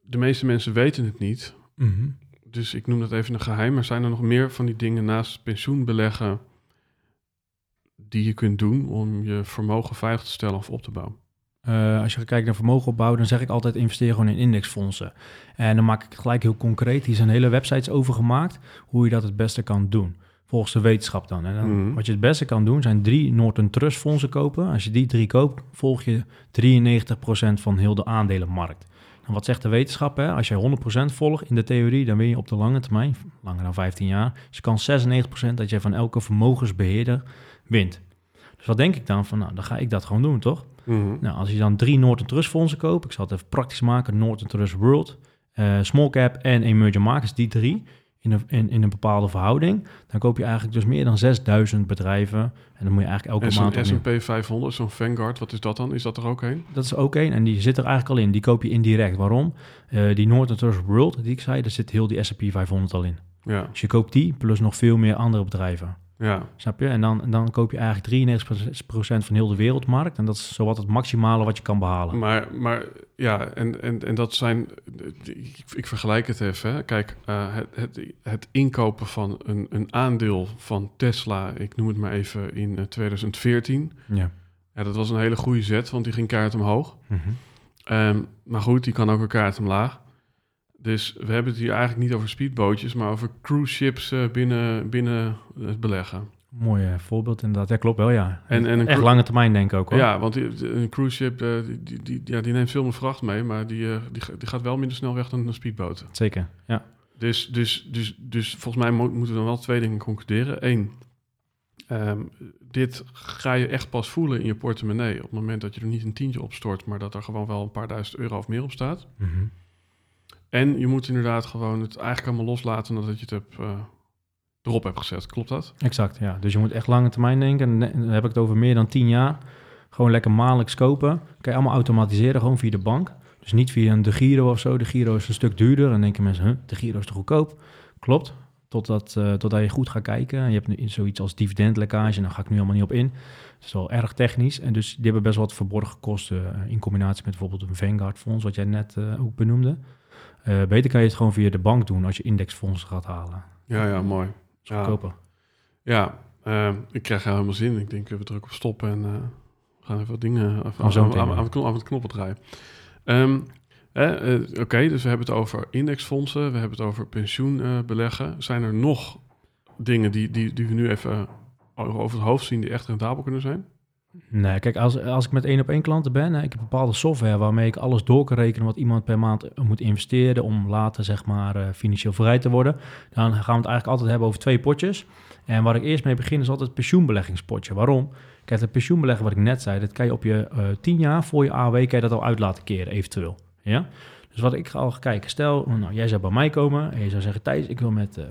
de meeste mensen weten het niet. Mhm. Dus ik noem dat even een geheim. Maar zijn er nog meer van die dingen naast pensioenbeleggen die je kunt doen om je vermogen veilig te stellen of op te bouwen? Eh, als je gaat kijken naar vermogenopbouw, dan zeg ik altijd investeer gewoon in indexfondsen. En dan maak ik het gelijk heel concreet. Hier zijn hele websites over gemaakt hoe je dat het beste kan doen. Volgens de wetenschap dan. En dan Mhm. Wat je het beste kan doen, zijn drie Norton Trust fondsen kopen. Als je die drie koopt, volg je 93% van heel de aandelenmarkt. En wat zegt de wetenschap? Hè? Als je 100% volgt in de theorie, dan win je op de lange termijn, langer dan 15 jaar, de kans 96% dat je van elke vermogensbeheerder wint. Dus wat denk ik dan? Van, nou, dan ga ik dat gewoon doen, toch? Mhm. Nou, als je dan drie Norton Trust fondsen koopt, ik zal het even praktisch maken, Norton Trust World, eh, Small Cap en Emerging Markets, die drie, in een, in, in een bepaalde verhouding, dan koop je eigenlijk dus meer dan 6000 bedrijven. En dan moet je eigenlijk elke En maand... zo'n opnieuw- S&P 500, zo'n Vanguard, wat is dat dan? Is dat er ook een? Dat is ook één en die zit er eigenlijk al in. Die koop je indirect. Waarom? Eh, die Norton Trust World, die ik zei, daar zit heel die S&P 500 al in. Ja, Dus je koopt die, plus nog veel meer andere bedrijven. Ja. Snap je? En dan, dan koop je eigenlijk 93% van heel de wereldmarkt. En dat is zowat het maximale wat je kan behalen. Maar, maar ja, en, en, en dat zijn, ik, ik vergelijk het even. Hè. Kijk, eh, het, het, het inkopen van een, een aandeel van Tesla, ik noem het maar even in eh, 2014. Ja. Ja, dat was een hele goede zet, want die ging keihard omhoog. Mhm. Ehm, maar goed, die kan ook een kaart omlaag. Dus we hebben het hier eigenlijk niet over speedbootjes, maar over cruise ships eh, binnen, binnen het beleggen. Mooi eh, voorbeeld inderdaad. Ja, klopt wel, ja. En- en Echt lange termijn denk ik ook hoor. Ja, want een cruise ship eh, die, die, die, ja, die neemt veel meer vracht mee, maar die, die, die gaat wel minder snel weg dan een speedboot. Zeker, ja. Dus, dus, dus, dus volgens mij mo- moeten we dan wel twee dingen concluderen. Eén, ehm, dit ga je echt pas voelen in je portemonnee op het moment dat je er niet een tientje op stort, maar dat er gewoon wel een paar duizend euro of meer op staat. Mhm. En je moet inderdaad gewoon het eigenlijk allemaal loslaten nadat je het hebt, eh, erop hebt gezet. Klopt dat? Exact, ja. Dus je moet echt lange termijn denken. En dan heb ik het over meer dan 10 jaar. Gewoon lekker maandelijks kopen. Kan je allemaal automatiseren, gewoon via de bank. Dus niet via een De Giro of zo. De Giro is een stuk duurder. Dan denken mensen, huh, De Giro is te goedkoop. Klopt. Totdat, eh, totdat je goed gaat kijken. En je hebt nu zoiets als dividendlekkage. En daar ga ik nu allemaal niet op in. Dat is wel erg technisch. En dus die hebben best wel wat verborgen kosten. eh, in combinatie met bijvoorbeeld een Vanguard fonds, wat jij net ook benoemde. Eh, beter kan je het gewoon via de bank doen als je indexfondsen gaat halen. Ja, ja, mooi. Ja. goedkoper. Ja, ehm, ik krijg er helemaal zin. Ik denk, we drukken op stop en eh, we gaan even wat dingen zo aan, het knoppen draaien. Ehm, eh, eh, Oké, dus we hebben het over indexfondsen, we hebben het over pensioenbeleggen. Zijn er nog dingen die, die, die we nu even over het hoofd zien die echt rendabel kunnen zijn? Nee, kijk, als, als ik met één op één klanten ben, hè, ik heb bepaalde software waarmee ik alles door kan rekenen wat iemand per maand moet investeren om later zeg maar eh, financieel vrij te worden. Dan gaan we het eigenlijk altijd hebben over twee potjes. En waar ik eerst mee begin is altijd het pensioenbeleggingspotje. Waarom? Kijk, het pensioenbeleggen wat ik net zei, dat kan je op je uh, tien jaar voor je AOW kan je dat al uit laten keren, eventueel. Ja? Dus wat ik al ga kijken, stel, nou, jij zou bij mij komen en je zou zeggen, Thijs, ik wil met uh,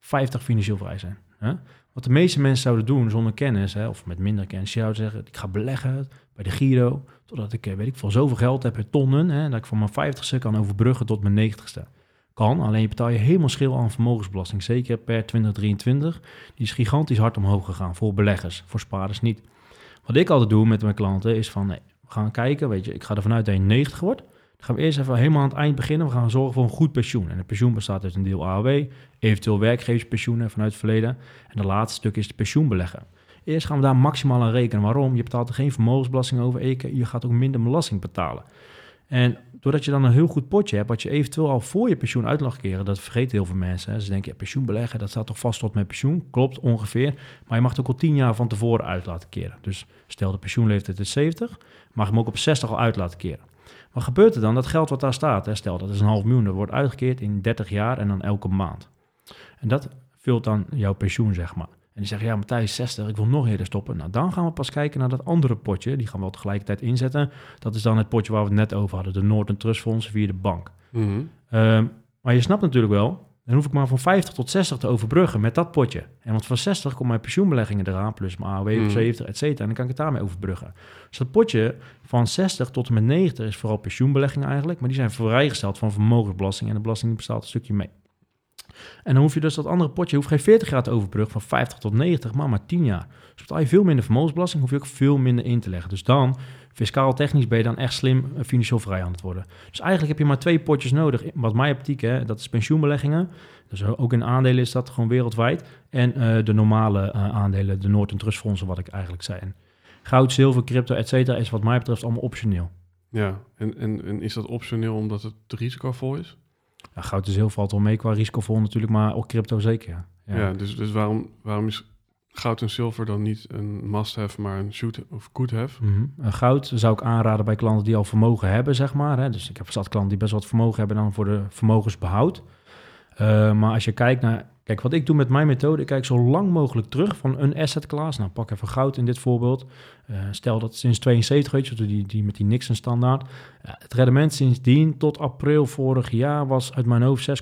50 financieel vrij zijn. Hè? Wat de meeste mensen zouden doen zonder kennis, hè, of met minder kennis, je zou zeggen, ik ga beleggen bij de Giro, totdat ik, weet ik veel, zoveel geld heb, tonnen, hè, dat ik van mijn 50ste kan overbruggen tot mijn 90ste. Kan, alleen je betaal je helemaal schil aan vermogensbelasting, zeker per 2023. Die is gigantisch hard omhoog gegaan voor beleggers, voor spaarders niet. Wat ik altijd doe met mijn klanten is van, nee, we gaan kijken, weet je, ik ga ervan uit dat je 90 wordt gaan we eerst even helemaal aan het eind beginnen. We gaan zorgen voor een goed pensioen. En het pensioen bestaat uit een deel AOW, eventueel werkgeverspensioenen vanuit het verleden. En het laatste stuk is de pensioenbeleggen. Eerst gaan we daar maximaal aan rekenen. Waarom? Je betaalt er geen vermogensbelasting over. Je gaat ook minder belasting betalen. En doordat je dan een heel goed potje hebt, wat je eventueel al voor je pensioen uit mag keren, dat vergeten heel veel mensen. Hè. Ze denken, ja, pensioen beleggen, dat staat toch vast tot mijn pensioen? Klopt, ongeveer. Maar je mag het ook al tien jaar van tevoren uit laten keren. Dus stel de pensioenleeftijd is 70, mag je hem ook op 60 al uit laten keren. Wat gebeurt er dan? Dat geld wat daar staat, hè, stel dat is een half miljoen, dat wordt uitgekeerd in 30 jaar en dan elke maand. En dat vult dan jouw pensioen, zeg maar. En die zeggen, ja, Matthijs 60, ik wil nog eerder stoppen. Nou, dan gaan we pas kijken naar dat andere potje. Die gaan we al tegelijkertijd inzetten. Dat is dan het potje waar we het net over hadden. De Noorden Trust Fonds via de bank. Mhm. Ehm, maar je snapt natuurlijk wel, dan hoef ik maar van 50 tot 60 te overbruggen met dat potje. En want van 60 komen mijn pensioenbeleggingen eraan, plus mijn AOW, mm. 70, et cetera. En dan kan ik het daarmee overbruggen. Dus dat potje van 60 tot en met 90 is vooral pensioenbeleggingen eigenlijk. Maar die zijn vrijgesteld van vermogensbelasting. En de belasting bestaat een stukje mee. En dan hoef je dus dat andere potje, hoef geen 40 jaar te overbruggen, van 50 tot 90, maar maar 10 jaar. Dus betaal je veel minder vermogensbelasting, hoef je ook veel minder in te leggen. Dus dan, fiscaal technisch, ben je dan echt slim eh, financieel vrij aan het worden. Dus eigenlijk heb je maar twee potjes nodig. Wat mij optiek, hè, dat is pensioenbeleggingen. Dus ook in aandelen is dat gewoon wereldwijd. En uh, de normale uh, aandelen, de Noord- en Trustfondsen, wat ik eigenlijk zei. En goud, zilver, crypto, et cetera, is wat mij betreft allemaal optioneel. Ja, en, en, en is dat optioneel omdat het risicovol is? Ja, goud en zilver valt wel mee qua risicovol natuurlijk, maar ook crypto zeker. Ja, ja dus, dus waarom, waarom is goud en zilver dan niet een must-have, maar een shoot of could-have? Mm -hmm. Goud zou ik aanraden bij klanten die al vermogen hebben, zeg maar. Hè. Dus ik heb zat klanten die best wat vermogen hebben dan voor de vermogensbehoud. Uh, maar als je kijkt naar... Kijk, wat ik doe met mijn methode, ik kijk zo lang mogelijk terug van een asset class. Nou, pak even goud in dit voorbeeld. Uh, stel dat sinds 72, weet je, die, die met die Nixon standaard. Het rendement sindsdien tot april vorig jaar was uit mijn hoofd 6,861%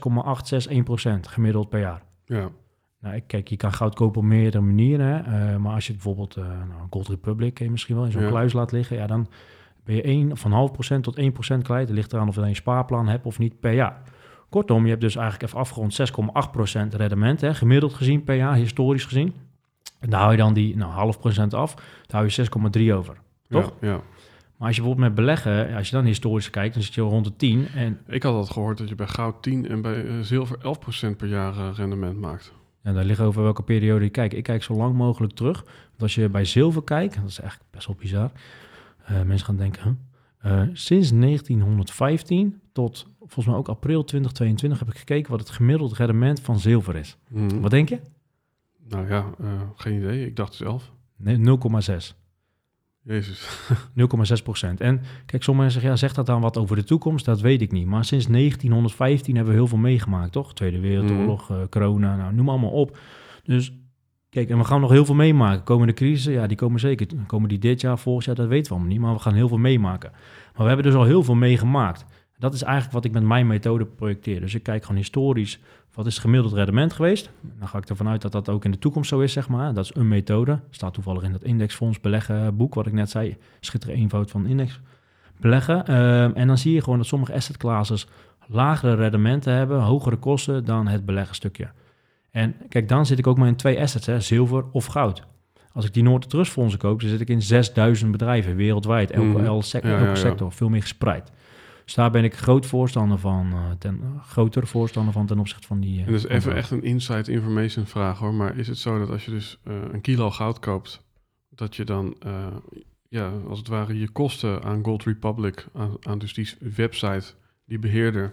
gemiddeld per jaar. Ja. Nou, kijk, je kan goud kopen op meerdere manieren. Hè? maar als je bijvoorbeeld nou, Gold Republic je misschien wel in zo'n ja. kluis laat liggen, ja, dan ben je 1, van half procent tot 1 procent kwijt. Het ligt eraan of je een spaarplan hebt of niet per jaar. Kortom, je hebt dus eigenlijk even afgerond 6,8% rendement, hè, gemiddeld gezien per jaar, historisch gezien. En daar hou je dan die nou, half procent af, daar hou je 6,3 over. Toch? Ja, ja. Maar als je bijvoorbeeld met beleggen, als je dan historisch kijkt, dan zit je rond de 10. En... Ik had al gehoord dat je bij goud 10 en bij uh, zilver 11% per jaar rendement maakt. Ja, daar ligt over welke periode je kijkt. Ik kijk zo lang mogelijk terug. Want als je bij zilver kijkt, dat is eigenlijk best wel bizar. Uh, mensen gaan denken, huh? sinds 1915 tot volgens mij ook april 2022 heb ik gekeken wat het gemiddeld rendement van zilver is. Mhm. Wat denk je? Nou ja, uh, geen idee. Ik dacht zelf. Nee, 0,6. Jezus. 0,6 procent. En kijk, sommigen zeggen, ja, zegt dat dan wat over de toekomst? Dat weet ik niet. Maar sinds 1915 hebben we heel veel meegemaakt, toch? Tweede Wereldoorlog, mm. uh, corona, nou, noem allemaal op. Dus kijk, en we gaan nog heel veel meemaken. Komende crisis, ja, die komen zeker. Komen die dit jaar, volgend jaar, dat weten we allemaal niet. Maar we gaan heel veel meemaken. Maar we hebben dus al heel veel meegemaakt. Dat is eigenlijk wat ik met mijn methode projecteer. Dus ik kijk gewoon historisch, wat is het gemiddeld rendement geweest? Dan ga ik ervan uit dat dat ook in de toekomst zo is, zeg maar. Dat is een methode. Staat toevallig in dat indexfonds beleggen boek, wat ik net zei. Schittere eenvoud van index beleggen. Uh, en dan zie je gewoon dat sommige asset classes lagere rendementen hebben, hogere kosten dan het beleggenstukje. En kijk, dan zit ik ook maar in twee assets, hè, zilver of goud. Als ik die Noord Trustfondsen koop, dan zit ik in 6000 bedrijven wereldwijd. Elke, Mhm. elke sec- Ja, elke ja, sector, veel meer gespreid. Dus daar ben ik groot voorstander van, eh, ten, groter voorstander van ten opzichte van die... eh, En dus even echt een inside information vraag hoor. Maar is het zo dat als je dus eh, een kilo goud koopt, dat je dan ja, als het ware je kosten aan Gold Republic, aan, aan dus die website, die beheerder,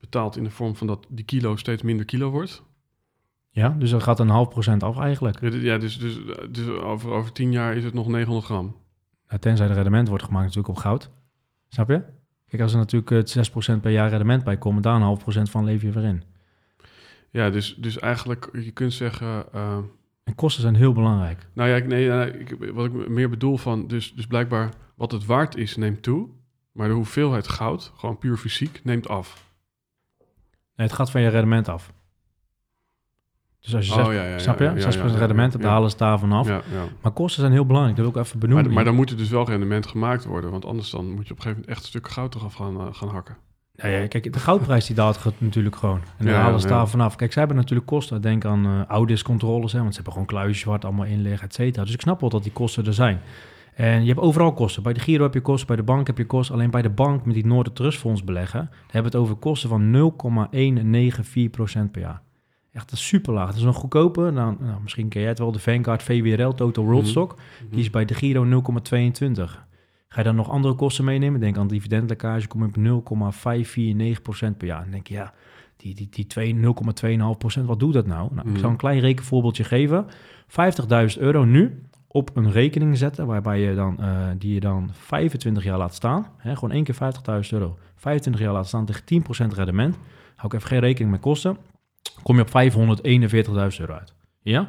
betaalt in de vorm van dat die kilo steeds minder kilo wordt? Ja, dus dat gaat een half procent af eigenlijk. Ja, dus- dus, dus, over, over tien jaar is het nog 900 gram. Nou, tenzij er rendement wordt gemaakt natuurlijk op goud. Snap je? Kijk, als er natuurlijk het 6% per jaar rendement bij komt, daar een half procent van lever je weer in. Ja, dus, dus eigenlijk, je kunt zeggen... eh, En kosten zijn heel belangrijk. nou ja, ik, nee, ja, ik, wat ik meer bedoel van... Dus, dus blijkbaar wat het waard is, neemt toe. Maar de hoeveelheid goud, gewoon puur fysiek, neemt af. Nee, het gaat van je rendement af. Dus als je zegt, oh, ja, ja, ja, snap je? ja, ja, 6% ja, ja, rendement, dan halen ze daarvan af. Ja, ja. Maar kosten zijn heel belangrijk, dat wil ik even benoemen. Maar, maar dan moet er dus wel rendement gemaakt worden. Want anders dan moet je op een gegeven moment echt een stuk goud eraf gaan, eh, gaan hakken. Ja, kijk, de goudprijs die daalt natuurlijk gewoon. En dan halen ze daar vanaf. Kijk, zij hebben natuurlijk kosten. Denk aan eh audiscontroles, hè, want ze hebben gewoon kluisjes waar het allemaal in ligt, et cetera. Dus ik snap wel dat die kosten er zijn. En je hebt overal kosten. Bij de Giro heb je kosten, bij de bank heb je kosten. Alleen bij de bank met die Noorden Trustfonds beleggen, daar hebben we het over kosten van 0,194% per jaar. Echt dat is super laag. Dat is nog goedkoper. Nou, nou, misschien ken jij het wel, de Vanguard VWRL Total World Mhm. Stock. Die is bij de Giro 0,22. Ga je dan nog andere kosten meenemen? Denk aan dividendlekkage, kom je op 0,549% per jaar. Dan denk je, ja, die, die, die 2 0,2,5%, wat doet dat nou? nou Ik Mhm. zal een klein rekenvoorbeeldje geven. 50.000 euro nu op een rekening zetten, waarbij je dan, eh, die je dan 25 jaar laat staan. Hè, gewoon één keer 50.000 euro. 25 jaar laat staan tegen 10% rendement. Hou ik even geen rekening met kosten. Kom je op 541.000 euro uit. Ja?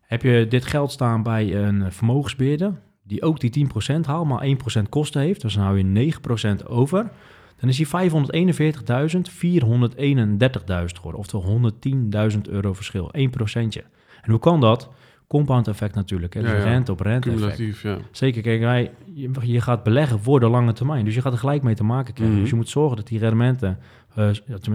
Heb je dit geld staan bij een vermogensbeheerder, die ook die 10% haalt, maar 1% kosten heeft, dus dan hou je 9% over, dan is die 541.431.000 geworden, oftewel 110.000 euro verschil, 1 procentje. En hoe kan dat? Compound effect natuurlijk, hè? dus Ja, ja. rente op rente effect. Ja. Zeker, kijk, wij, je, je gaat beleggen voor de lange termijn. Dus je gaat er gelijk mee te maken krijgen. Mhm. Dus je moet zorgen dat die rendementen, eh,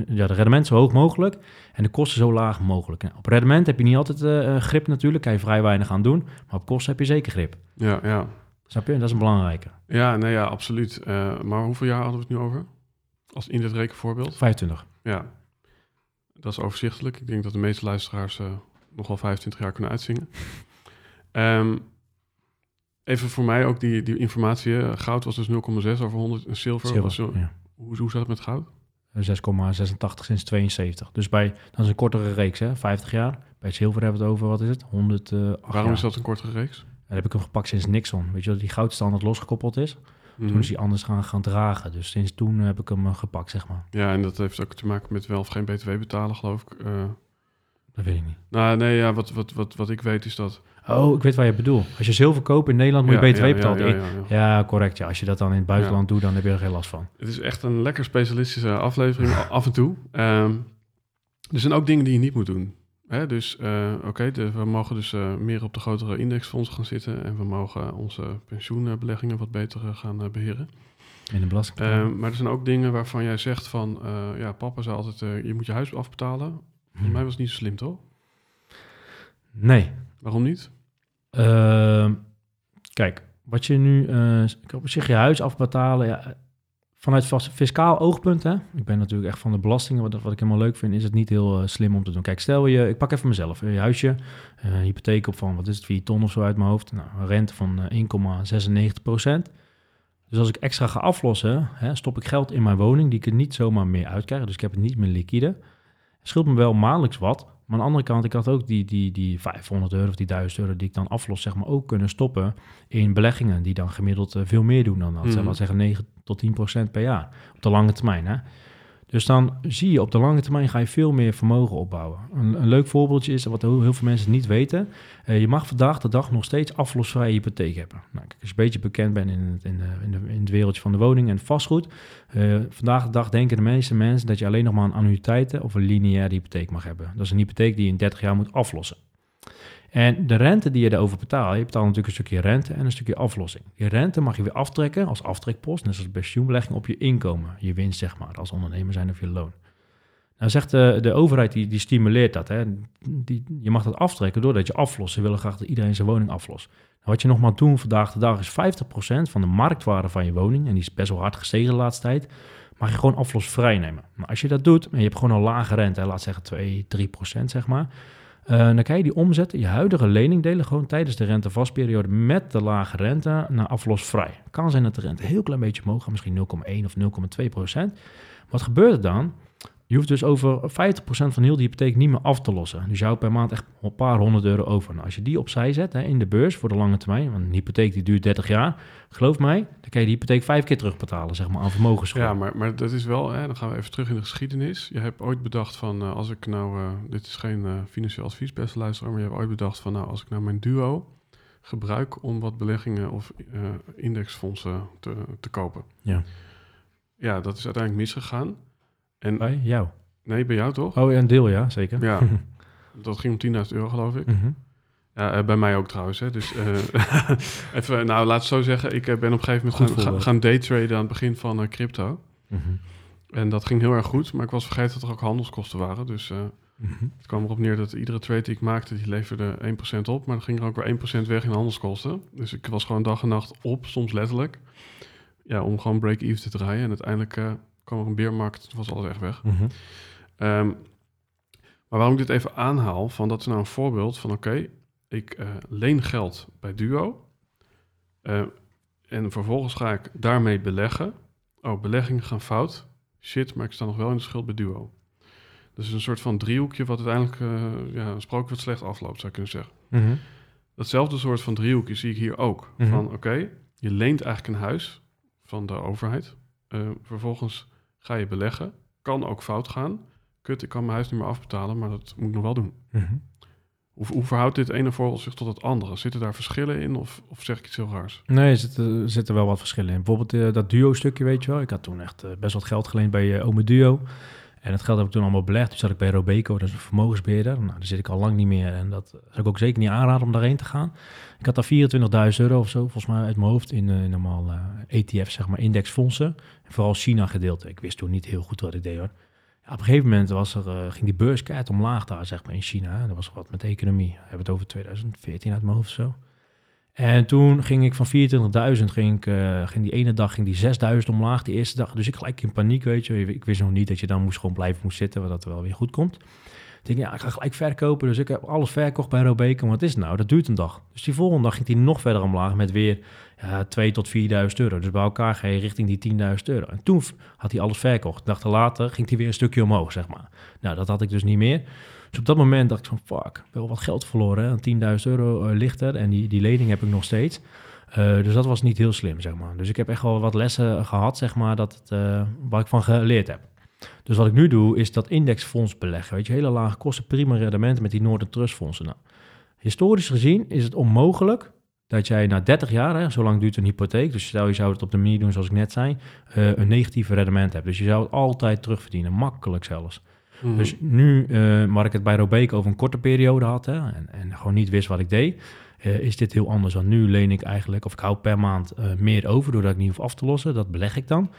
ja, de rendement zo hoog mogelijk en de kosten zo laag mogelijk. Nou, op rendement heb je niet altijd eh, eh, grip natuurlijk, kan je vrij weinig aan doen. Maar op kosten heb je zeker grip. Ja, ja. Snap je? Dat is een belangrijke. Ja, nee, ja, absoluut. Maar hoeveel jaar hadden we het nu over? Als in dit rekenvoorbeeld? 25. Ja, dat is overzichtelijk. Ik denk dat de meeste luisteraars nog wel 25 jaar kunnen uitzingen. Ehm, even voor mij ook die, die informatie. Goud was dus 0,6 over 100 en zilver. was ja. hoe, hoe zat het met goud? 6,86 sinds 72. Dus bij, dat is een kortere reeks, hè? 50 jaar. Bij zilver hebben we het over, wat is het? 108 Waarom jaar. is dat een kortere reeks? Dan heb ik hem gepakt sinds Nixon. Weet je dat die goudstandaard losgekoppeld is? Mhm. Toen is hij anders gaan, gaan dragen. Dus sinds toen heb ik hem eh, gepakt, zeg maar. Ja, en dat heeft ook te maken met wel of geen btw betalen, geloof ik. Eh, Dat weet ik niet. nou, nee, ja, wat, wat, wat, wat ik weet is dat... Oh, ik weet waar je bedoelt. Als je zilver koopt in Nederland, moet je BTW betalen. ja, correct. Ja. Als je dat dan in het buitenland doet, dan heb je er geen last van. Het is echt een lekker specialistische aflevering, af en toe. Ehm, er zijn ook dingen die je niet moet doen. Hè? Dus eh, oké, we mogen dus eh, meer op de grotere indexfondsen gaan zitten... en we mogen onze pensioenbeleggingen wat beter eh, gaan eh, beheren. In de belasting. Ehm, maar er zijn ook dingen waarvan jij zegt van... ja, papa zei altijd, je moet je huis afbetalen. Volgens mij was het niet zo slim, toch? Nee. Waarom niet? Ehm, kijk, wat je nu... eh op zich je huis afbetalen... Ja, vanuit fiscaal oogpunt, hè. Ik ben natuurlijk echt van de belastingen. Wat, ik helemaal leuk vind, is het niet heel eh, slim om te doen. Kijk, stel je... Ik pak even mezelf. Je huisje, eh, hypotheek op van, wat is het, 4 ton of zo uit mijn hoofd. Nou, een rente van eh, 1,96 procent. Dus als ik extra ga aflossen, hè, stop ik geld in mijn woning die ik er niet zomaar meer uitkrijg. Dus ik heb het niet meer liquide. Scheelt me wel maandelijks wat. Maar aan de andere kant, ik had ook die, die, die 500 euro of die 1000 euro die ik dan aflos, zeg maar, ook kunnen stoppen in beleggingen die dan gemiddeld eh, veel meer doen dan dat. Mhm. Zeg maar zeggen 9 tot 10 procent per jaar. Op de lange termijn, hè. Dus dan zie je op de lange termijn ga je veel meer vermogen opbouwen. Een, een leuk voorbeeldje is, wat heel, veel mensen niet weten, eh, je mag vandaag de dag nog steeds aflosvrije hypotheek hebben. Nou, kijk, als je een beetje bekend bent in het, in, in, de, in het wereldje van de woning en vastgoed, eh, vandaag de dag denken de meeste mensen dat je alleen nog maar een annuïteiten of een lineaire hypotheek mag hebben. Dat is een hypotheek die je in 30 jaar moet aflossen. En de rente die je daarover betaalt, je betaalt natuurlijk een stukje rente en een stukje aflossing. Die rente mag je weer aftrekken als aftrekpost, net zoals pensioenbelegging, op je inkomen, je winst zeg maar, als ondernemer zijn of je loon. Nou zegt de, de overheid, die, die stimuleert dat. Hè. Die, je mag dat aftrekken doordat je aflost. Ze willen graag dat iedereen zijn woning aflost. Nou, wat je nog maar doen vandaag de dag is 50% van de marktwaarde van je woning, en die is best wel hard gestegen de laatste tijd, mag je gewoon aflosvrij nemen. Maar als je dat doet, en je hebt gewoon een lage rente, laat zeggen 2, 3% zeg maar, eh, dan kan je die omzetten, je huidige leningdelen, gewoon tijdens de rentevastperiode met de lage rente naar aflosvrij. Kan zijn dat de rente een heel klein beetje omhoog misschien 0,1 of 0,2 procent. Wat gebeurt er dan? Je hoeft dus over 50% van heel die hypotheek niet meer af te lossen. Dus je houdt per maand echt een paar honderd euro over. Nou, als je die opzij zet hè, in de beurs voor de lange termijn, want een hypotheek die duurt 30 jaar, geloof mij, dan kan je die hypotheek vijf keer terugbetalen, zeg maar, aan vermogensschuld. Ja, maar, maar dat is wel, hè, dan gaan we even terug in de geschiedenis. Je hebt ooit bedacht van, eh, als ik nou, eh, dit is geen eh, financieel advies, beste luisteraar, maar je hebt ooit bedacht van, nou, als ik nou mijn duo gebruik om wat beleggingen of indexfondsen te, te kopen. Ja. Ja, dat is uiteindelijk misgegaan. En Bij jou. nee, bij jou toch? Oh, een deel, ja, zeker. Ja, dat ging om 10.000 euro, geloof ik. Mhm. Ja, eh, bij mij ook trouwens. Hè. Dus eh, even, nou, laat het zo zeggen. Ik eh, ben op een gegeven Goed moment gaan, daytraden aan het begin van crypto. Mhm. En dat ging heel erg goed, maar ik was vergeten dat er ook handelskosten waren. Dus Mhm. het kwam erop neer dat iedere trade die ik maakte, die leverde 1% op. Maar dan ging er ook weer 1% weg in handelskosten. Dus ik was gewoon dag en nacht op, soms letterlijk. Ja, om gewoon break-even te draaien. En uiteindelijk kwam er een beermarkt, was alles echt weg. Mhm. Ehm, maar waarom ik dit even aanhaal, van dat is nou een voorbeeld van oké, ik eh, leen geld bij Duo. eh, en vervolgens ga ik daarmee beleggen. Oh, beleggingen gaan fout. Shit, maar ik sta nog wel in de schuld bij Duo. Dus een soort van driehoekje wat uiteindelijk eh ja, een sprookje wat slecht afloopt, zou ik kunnen zeggen. Mhm. Datzelfde soort van driehoekje zie ik hier ook. Mhm. Van oké, je leent eigenlijk een huis van de overheid. Vervolgens ga je beleggen. Kan ook fout gaan. Kut, ik kan mijn huis niet meer afbetalen, maar dat moet ik nog wel doen. Mhm. Hoe, hoe verhoudt dit ene voorbeeld zich tot het andere? Zitten daar verschillen in of, of zeg ik iets heel raars? Nee, er zitten, er zitten wel wat verschillen in. Bijvoorbeeld eh, dat duo-stukje, weet je wel. Ik had toen echt eh, best wat geld geleend bij eh Ome Duo. En het geld heb ik toen allemaal belegd. Toen zat ik bij Robeco, dat is een vermogensbeheerder. Nou, daar zit ik al lang niet meer. En dat zou ik ook zeker niet aanraden om daarheen te gaan. Ik had daar 24.000 euro of zo, volgens mij uit mijn hoofd, in, eh, in normaal eh ETF, zeg maar, indexfondsen. En vooral China gedeelte. Ik wist toen niet heel goed wat ik deed hoor. Op een gegeven moment was er, eh, ging die beurs keihard omlaag daar, zeg maar, in China. hè. Er was wat met economie. We hebben het over 2014 uit mijn hoofd of zo. En toen ging ik van 24.000, ging, ik, eh, ging die ene dag ging die 6.000 omlaag, die eerste dag. Dus ik gelijk in paniek, weet je. Ik wist nog niet dat je dan moest gewoon blijven moest zitten, wat dat wel weer goed komt. Ik denk, ja, ik ga gelijk verkopen. Dus ik heb alles verkocht bij Robeco. Wat is het nou? Dat duurt een dag. Dus die volgende dag ging die nog verder omlaag met weer ja, 2 tot 4.000 euro. Dus bij elkaar ga je richting die 10.000 euro. En toen had hij alles verkocht. Dachten later ging hij weer een stukje omhoog, zeg maar. Nou, dat had ik dus niet meer. Op dat moment dacht ik van, fuck, wel wat geld verloren. hè. 10.000 euro eh, ligt er en die, die lening heb ik nog steeds. Eh, dus dat was niet heel slim, zeg maar. Dus ik heb echt wel wat lessen gehad, zeg maar, dat het, eh, waar ik van geleerd heb. Dus wat ik nu doe, is dat indexfonds beleggen. Weet je, hele lage kosten, prima rendementen met die Noorden Trust fondsen. Nou, historisch gezien is het onmogelijk dat jij na 30 jaar, hè, zo lang duurt een hypotheek, dus stel je zou het op de manier doen zoals ik net zei, een negatieve rendement hebt. Dus je zou het altijd terugverdienen, makkelijk zelfs. Mhm. Dus nu, waar ik het bij Robeco over een korte periode had hè, en, en gewoon niet wist wat ik deed, eh, is dit heel anders. Want nu leen ik eigenlijk, of ik hou per maand eh, meer over, doordat ik niet hoef af te lossen. Dat beleg ik dan.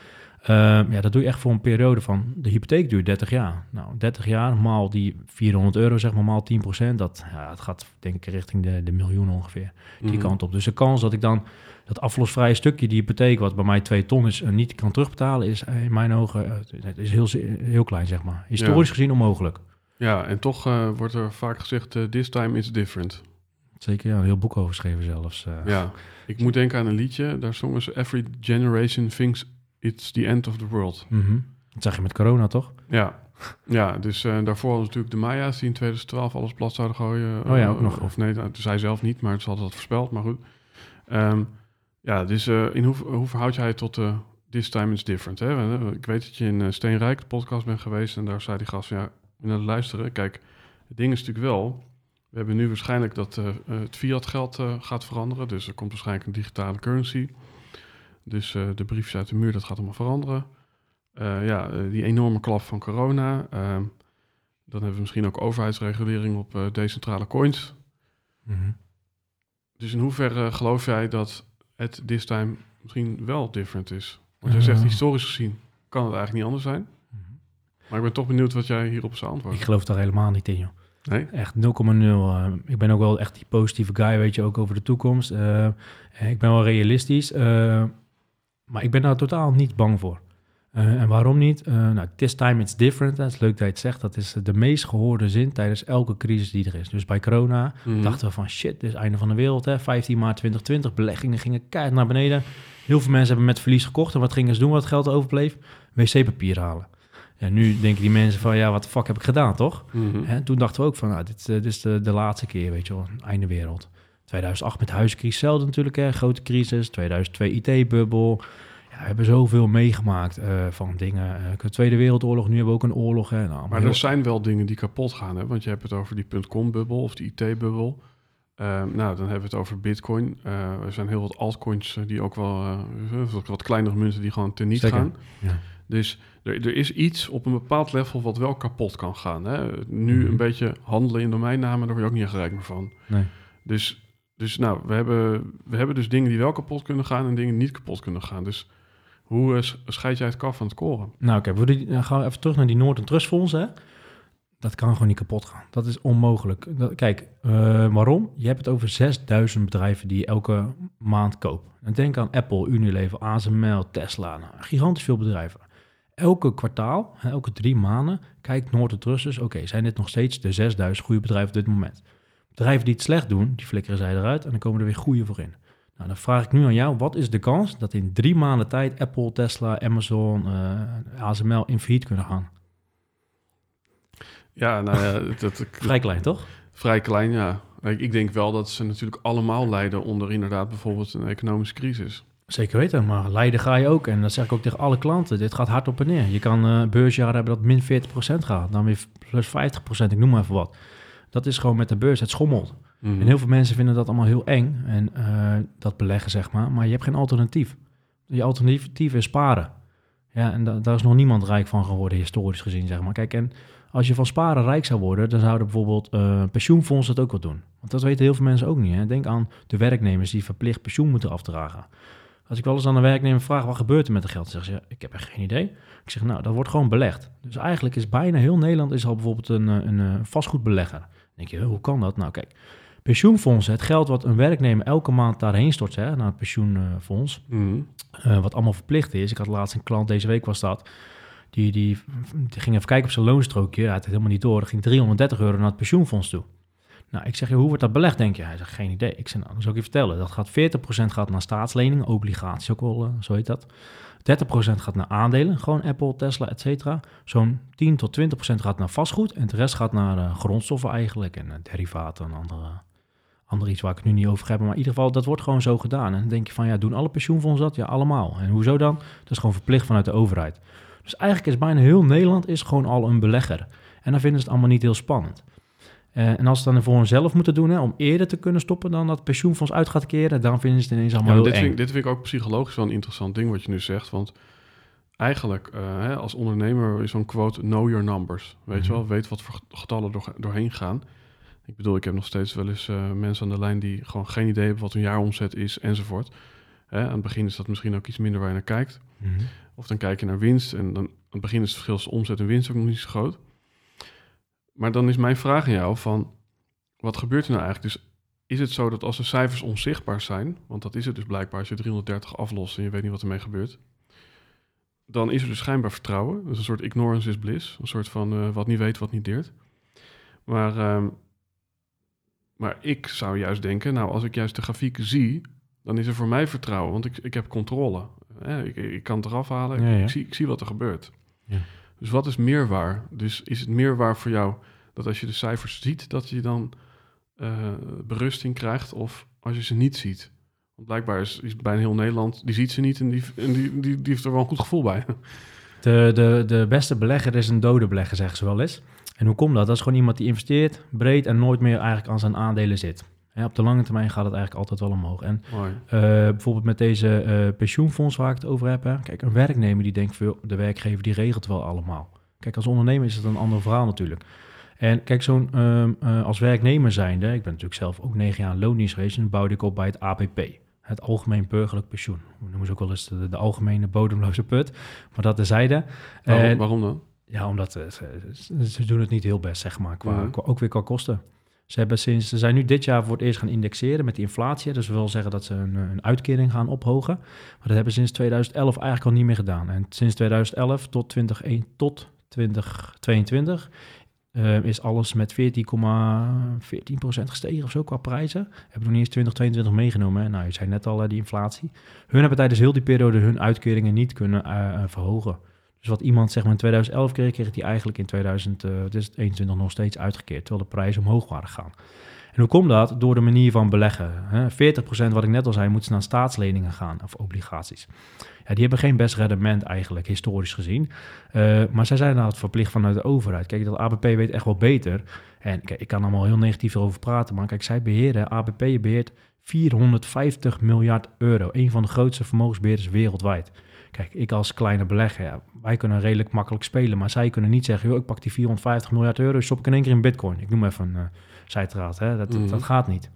Ehm, ja, dat doe je echt voor een periode van, de hypotheek duurt 30 jaar. Nou, 30 jaar maal die 400 euro, zeg maar, maal 10% dat ja, het gaat denk ik richting de, de miljoen ongeveer, die Mhm. kant op. Dus de kans dat ik dan dat aflosvrije stukje, die hypotheek, wat bij mij 2 ton is, eh, niet kan terugbetalen, is in mijn ogen eh, het is heel, heel klein, zeg maar. Historisch gezien onmogelijk. Ja, en toch eh, wordt er vaak gezegd, eh, this time is different. Zeker, ja, een heel boek over geschreven zelfs. eh. Ja, ik moet denken aan een liedje. Daar zongen ze Every generation thinks it's the end of the world. Mhm. Dat zag je met corona, toch? Ja, ja dus eh, daarvoor hadden natuurlijk de Maya's die in 2012 alles plat zouden gooien. Oh ja, Eh, ook nog. Of nee, nou, zij zelf niet, maar ze hadden dat voorspeld, maar goed. Ehm, ja, dus eh, in hoe, hoe verhoud jij het tot eh, this time is different? Hè? Eh, Ik weet dat je in Steenrijk, de podcast, bent geweest en daar zei die gast van, ja, luisteren. Kijk, het ding is natuurlijk wel, we hebben nu waarschijnlijk dat het fiat geld gaat veranderen. Dus er komt waarschijnlijk een digitale currency. Dus de briefjes uit de muur, dat gaat allemaal veranderen. Ja, die enorme klap van corona. ehm, dan hebben we misschien ook overheidsregulering op decentrale coins. Mhm. Dus in hoeverre geloof jij dat het this time misschien wel different is? Want jij zegt Eh. historisch gezien kan het eigenlijk niet anders zijn. Maar ik ben toch benieuwd wat jij hierop zou Ik antwoorden. geloof daar helemaal niet in, joh. Nee? Echt 0,0. eh, ik ben ook wel echt die positieve guy, weet je, ook over de toekomst. Eh, ik ben wel realistisch, eh, maar ik ben daar totaal niet bang voor. Eh, en waarom niet? Eh, nou, this time it's different. Dat is leuk dat je het zegt. Dat is de meest gehoorde zin tijdens elke crisis die er is. Dus bij corona Mhm. dachten we van shit, dit is het einde van de wereld. Hè? 15 maart 2020, beleggingen gingen keihard naar beneden. Heel veel mensen hebben met verlies gekocht. En wat gingen ze doen wat het geld overbleef? Wc-papier halen. Ja, nu denken die mensen van, ja, wat de fuck heb ik gedaan, toch? Mhm. Toen dachten we ook van, nou, dit, eh, dit is de, de laatste keer, weet je wel, einde wereld. 2008 met huiscrisis, hetzelfde natuurlijk, hè, grote crisis. 2002 IT-bubbel. Ja, we hebben zoveel meegemaakt eh, van dingen. Eh, de Tweede Wereldoorlog, nu hebben we ook een oorlog. Hè. Nou, Maar heel- er zijn wel dingen die kapot gaan, hè? want je hebt het over die .com-bubbel of die IT-bubbel. Ehm, nou, dan hebben we het over Bitcoin. Eh, er zijn heel wat altcoins die ook wel, wat- kleinere munten die gewoon teniet Zeker. gaan. Ja. Dus er, er is iets op een bepaald level wat wel kapot kan gaan. Hè? Nu Mhm. een beetje handelen in domeinnamen, daar word je ook niet rijk meer van. Nee. Dus, dus nou, we hebben, we hebben dus dingen die wel kapot kunnen gaan en dingen die niet kapot kunnen gaan. Dus hoe eh, scheid jij het kaf van het koren? Nou, oké, we dan gaan we even terug naar die Noord- en Trustfonds, hè. Dat kan gewoon niet kapot gaan. Dat is onmogelijk. Kijk, eh, waarom? Je hebt het over 6000 bedrijven die je elke maand koopt. En denk aan Apple, Unilever, ASML, Tesla. Nou, gigantisch veel bedrijven. Elke kwartaal, hè, elke drie maanden, kijkt Noord en Trust dus... oké, zijn dit nog steeds de 6000 goede bedrijven op dit moment? Bedrijven die het slecht doen, die flikkeren zij eruit... en dan komen er weer goede voor in. Nou, dan vraag ik nu aan jou, wat is de kans dat in drie maanden tijd Apple, Tesla, Amazon, eh, ASML in failliet kunnen gaan? Ja, nou ja, dat, Vrij klein, toch? vrij klein, ja. Ik, ik denk wel dat ze natuurlijk allemaal lijden onder inderdaad bijvoorbeeld een economische crisis. Zeker weten, maar leiden ga je ook. En dat zeg ik ook tegen alle klanten. Dit gaat hard op en neer. Je kan eh beursjaren hebben dat min 40% gaat. Dan weer plus 50%, ik noem maar even wat. Dat is gewoon met de beurs, het schommelt. Mhm. En heel veel mensen vinden dat allemaal heel eng. En eh, dat beleggen, zeg maar. Maar je hebt geen alternatief. Je alternatief is sparen. Ja, en da- daar is nog niemand rijk van geworden, historisch gezien, zeg maar. Kijk, en als je van sparen rijk zou worden... dan zouden bijvoorbeeld eh, pensioenfondsen het ook wel doen. Want dat weten heel veel mensen ook niet. Hè? Denk aan de werknemers die verplicht pensioen moeten afdragen. Als ik wel eens aan een werknemer vraag, wat gebeurt er met het geld? Dan zeggen ze, ik heb echt geen idee. Ik zeg, nou, dat wordt gewoon belegd. Dus eigenlijk is bijna heel Nederland is al bijvoorbeeld een, eh, een, eh, vastgoedbelegger. Dan denk je, hoe kan dat? Nou, kijk, pensioenfondsen, het geld wat een werknemer elke maand daarheen stort, hè, naar het pensioenfonds, Mhm. eh, wat allemaal verplicht is. Ik had laatst een klant, deze week was dat, die, die, die ging even kijken op zijn loonstrookje. Hij had het helemaal niet door. Er ging 330 euro naar het pensioenfonds toe. Nou, ik zeg, hoe wordt dat belegd, denk je? Hij zegt, geen idee. Ik zeg, nou, dan zal ik je vertellen. Dat gaat 40% gaat naar staatsleningen, obligaties ook wel, eh, zo heet dat. 30% gaat naar aandelen, gewoon Apple, Tesla, et cetera. Zo'n 10 tot 20% gaat naar vastgoed en de rest gaat naar eh, grondstoffen eigenlijk en derivaten en andere, andere iets waar ik het nu niet over heb. Maar in ieder geval, dat wordt gewoon zo gedaan. En dan denk je van, ja, doen alle pensioenfondsen dat? Ja, allemaal. En hoezo dan? Dat is gewoon verplicht vanuit de overheid. Dus eigenlijk is bijna heel Nederland is gewoon al een belegger. En dan vinden ze het allemaal niet heel spannend. Eh, en als ze dan voor hunzelf moeten doen, hè, om eerder te kunnen stoppen dan dat pensioenfonds uit gaat keren, dan vinden ze het ineens allemaal heel dit, eng. vind, dit vind ik ook psychologisch wel een interessant ding wat je nu zegt. Want eigenlijk, eh, hè, als ondernemer is zo'n quote, know your numbers. Weet je Mhm. wel, weet wat voor getallen door, doorheen gaan. Ik bedoel, ik heb nog steeds wel eens eh, mensen aan de lijn die gewoon geen idee hebben wat hun jaaromzet is enzovoort. Hè, aan het begin is dat misschien ook iets minder waar je naar kijkt. Mhm. Of dan kijk je naar winst en dan aan het begin is het verschil tussen omzet en winst ook nog niet zo groot. Maar dan is mijn vraag aan jou van, wat gebeurt er nou eigenlijk? Dus is het zo dat als de cijfers onzichtbaar zijn, want dat is het dus blijkbaar als je 330 aflost en je weet niet wat ermee gebeurt, dan is er dus schijnbaar vertrouwen. Dus een soort ignorance is bliss, een soort van eh, wat niet weet, wat niet deert. Maar, ehm, maar ik zou juist denken, nou als ik juist de grafiek zie, dan is er voor mij vertrouwen, want ik, ik heb controle. Ik, ik kan het eraf halen, Ja, ja. Ik, zie, ik zie wat er gebeurt. Ja. Dus wat is meer waar? Dus is het meer waar voor jou dat als je de cijfers ziet, dat je dan eh, berusting krijgt, of als je ze niet ziet? Want blijkbaar is, is bijna heel Nederland, die ziet ze niet en die, en die, die, die heeft er wel een goed gevoel bij. De, de, de beste belegger is een dode belegger, zeggen ze wel eens. En hoe komt dat? Dat is gewoon iemand die investeert breed en nooit meer eigenlijk aan zijn aandelen zit. Op de lange termijn gaat het eigenlijk altijd wel omhoog. En eh, bijvoorbeeld met deze eh, pensioenfonds waar ik het over heb. Hè. Kijk, een werknemer die denkt veel, de werkgever die regelt wel allemaal. Kijk, als ondernemer is het een ander verhaal natuurlijk. En kijk, zo'n ehm, eh, als werknemer zijnde, ik ben natuurlijk zelf ook negen jaar loondienst geweest, en bouwde ik op bij het APP. Het Algemeen Burgerlijk Pensioen. We noemen ze ook wel eens de, de algemene bodemloze put. Maar dat terzijde. Waarom, En- waarom dan? Ja, omdat eh, ze, ze- doen het niet heel best, zeg maar, qua, Mhm. qua- ook weer qua kosten. Ze, hebben sinds, ze zijn nu dit jaar voor het eerst gaan indexeren met die inflatie. Dus dat wil zeggen dat ze een, een uitkering gaan ophogen. Maar dat hebben ze sinds 2011 eigenlijk al niet meer gedaan. En sinds 2011 tot, 20, tot 2022 eh, is alles met 14,14% gestegen of zo qua prijzen. Hebben nog niet eens 2022 meegenomen. Hè? Nou, je zei net al, eh, die inflatie. Hun hebben tijdens heel die periode hun uitkeringen niet kunnen eh, eh, verhogen. Dus wat iemand zeg maar in 2011 kreeg, kreeg hij eigenlijk in 2021 nog steeds uitgekeerd, terwijl de prijzen omhoog waren gegaan. En hoe komt dat? Door de manier van beleggen. Hè? 40% wat ik net al zei, moet naar staatsleningen gaan of obligaties. Ja, die hebben geen best rendement eigenlijk, historisch gezien. Uh, maar zij zijn nou het verplicht vanuit de overheid. Kijk, dat ABP weet echt wel beter. En kijk, ik kan allemaal heel negatief erover praten, maar kijk, zij beheren, ABP beheert 450 miljard euro. Een van de grootste vermogensbeheerders wereldwijd. Kijk, ik als kleine belegger, ja, wij kunnen redelijk makkelijk spelen, maar zij kunnen niet zeggen, joh, ik pak die 450 miljard euro, stop ik in één keer in bitcoin. Ik noem even een uh, zijtraad, hè? Dat, Mhm. dat gaat niet.